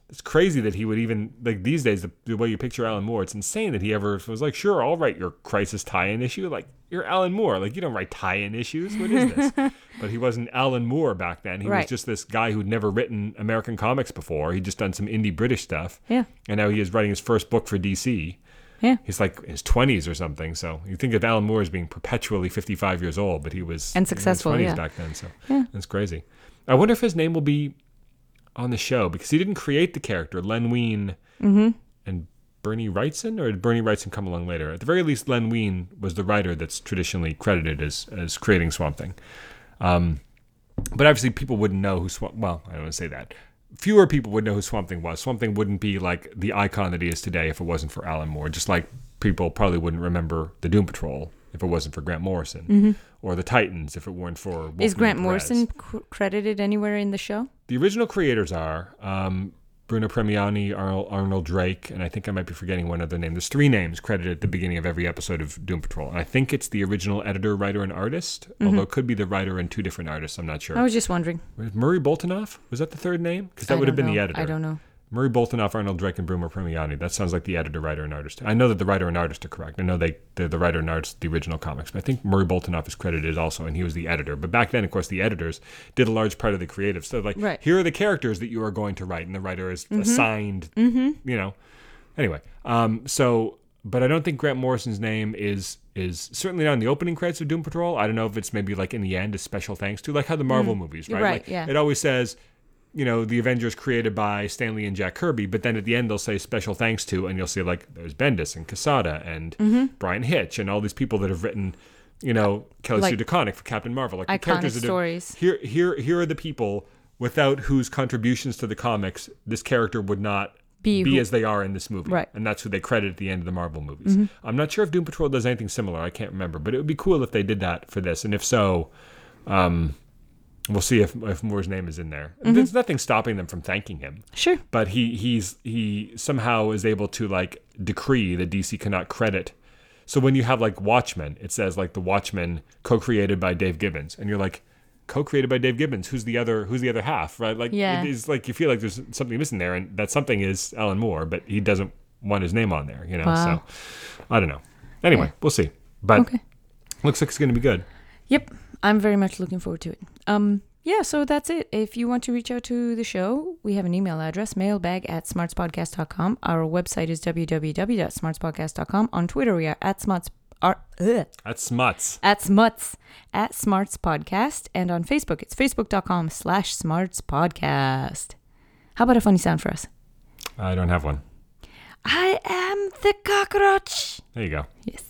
it's crazy that he would even like these days the, the way you picture alan moore it's insane that he ever was like sure i'll write your crisis tie-in issue. Like you're alan moore. Like you don't write tie-in issues. What is this? But he wasn't alan moore back then. He was just this guy who'd never written american comics before. He'd just done some indie british stuff. Yeah. and now he is writing his first book for dc Yeah. He's like in his twenties or something. So you think of Alan Moore as being perpetually fifty-five years old, but he was And successful, in his 20s yeah. back then. So Yeah. that's crazy. I wonder if his name will be on the show because he didn't create the character. Len Wein Mm-hmm. and Bernie Wrightson, or did Bernie Wrightson come along later? At the very least, Len Wein was the writer that's traditionally credited as as creating Swamp Thing. Um, but obviously, people wouldn't know who Swamp. Well, I don't want to say that. Fewer people would know who Swamp Thing was. Swamp Thing wouldn't be like the icon that he is today if it wasn't for Alan Moore. Just like people probably wouldn't remember the Doom Patrol if it wasn't for Grant Morrison, or the Titans if it weren't for. Mm-hmm. Is Grant. Morrison cr- credited anywhere in the show? The original creators are um, Bruno Premiani, Arnold, Arnold Drake, and I think I might be forgetting one other name. There's three names credited at the beginning of every episode of Doom Patrol. And I think it's the original editor, writer, and artist, although it could be the writer and two different artists. I'm not sure. Mm-hmm. I was just wondering. Murray Boltinoff? Was that the third name? Because that I would have been the editor. I don't know. Murray Boltinoff, Arnold Drake, and Bruno Premiani. That sounds like the editor, writer, and artist. I know that the writer and artist are correct. I know they they're the writer and artist the original comics, but I think Murray Boltinoff is credited also, and he was the editor. But back then, of course, the editors did a large part of the creative. So like, Right. here are the characters that you are going to write, and the writer is mm-hmm. assigned. Mm-hmm. You know. Anyway, um, so but I don't think Grant Morrison's name is is certainly not in the opening credits of Doom Patrol. I don't know if it's maybe like in the end a special thanks to like how the Marvel mm. movies, right? Right, Like, yeah. It always says you know, the Avengers created by Stan Lee and Jack Kirby, but then at the end they'll say special thanks to, and you'll see like there's Bendis and Quesada and Mm-hmm. Bryan Hitch and all these people that have written, you know, Kelly Like- Sue DeConnick for Captain Marvel, like the characters that stories. here, here, here are the people without whose contributions to the comics this character would not Be be who- as they are in this movie, Right. and that's who they credit at the end of the Marvel movies. I'm not sure if Doom Patrol does anything similar. I can't remember, but it would be cool if they did that for this, and if so, um, we'll see if if Moore's name is in there. Mm-hmm. There's nothing stopping them from thanking him, Sure. but he he's he somehow is able to like decree that DC cannot credit. So when you have like Watchmen, it says like the Watchmen co-created by Dave Gibbons, and you're like, co-created by Dave Gibbons. Who's the other? Who's the other half? Right? Like Yeah. it is like you feel like there's something missing there, and that something is Alan Moore, but he doesn't want his name on there. You know, Wow. so I don't know. Anyway, Yeah. we'll see. But Okay. looks like it's going to be good. Yep, I'm very much looking forward to it. Um, yeah, so that's it. If you want to reach out to the show, we have an email address, mailbag at smartspodcast.com. Our website is www.smartspodcast.com. On Twitter, we are at smarts, are, ugh, That's smuts. at smuts, at smarts podcast. And on Facebook, it's facebook.com slash smarts podcast. How about a funny sound for us? I don't have one. I am the cockroach. There you go. Yes.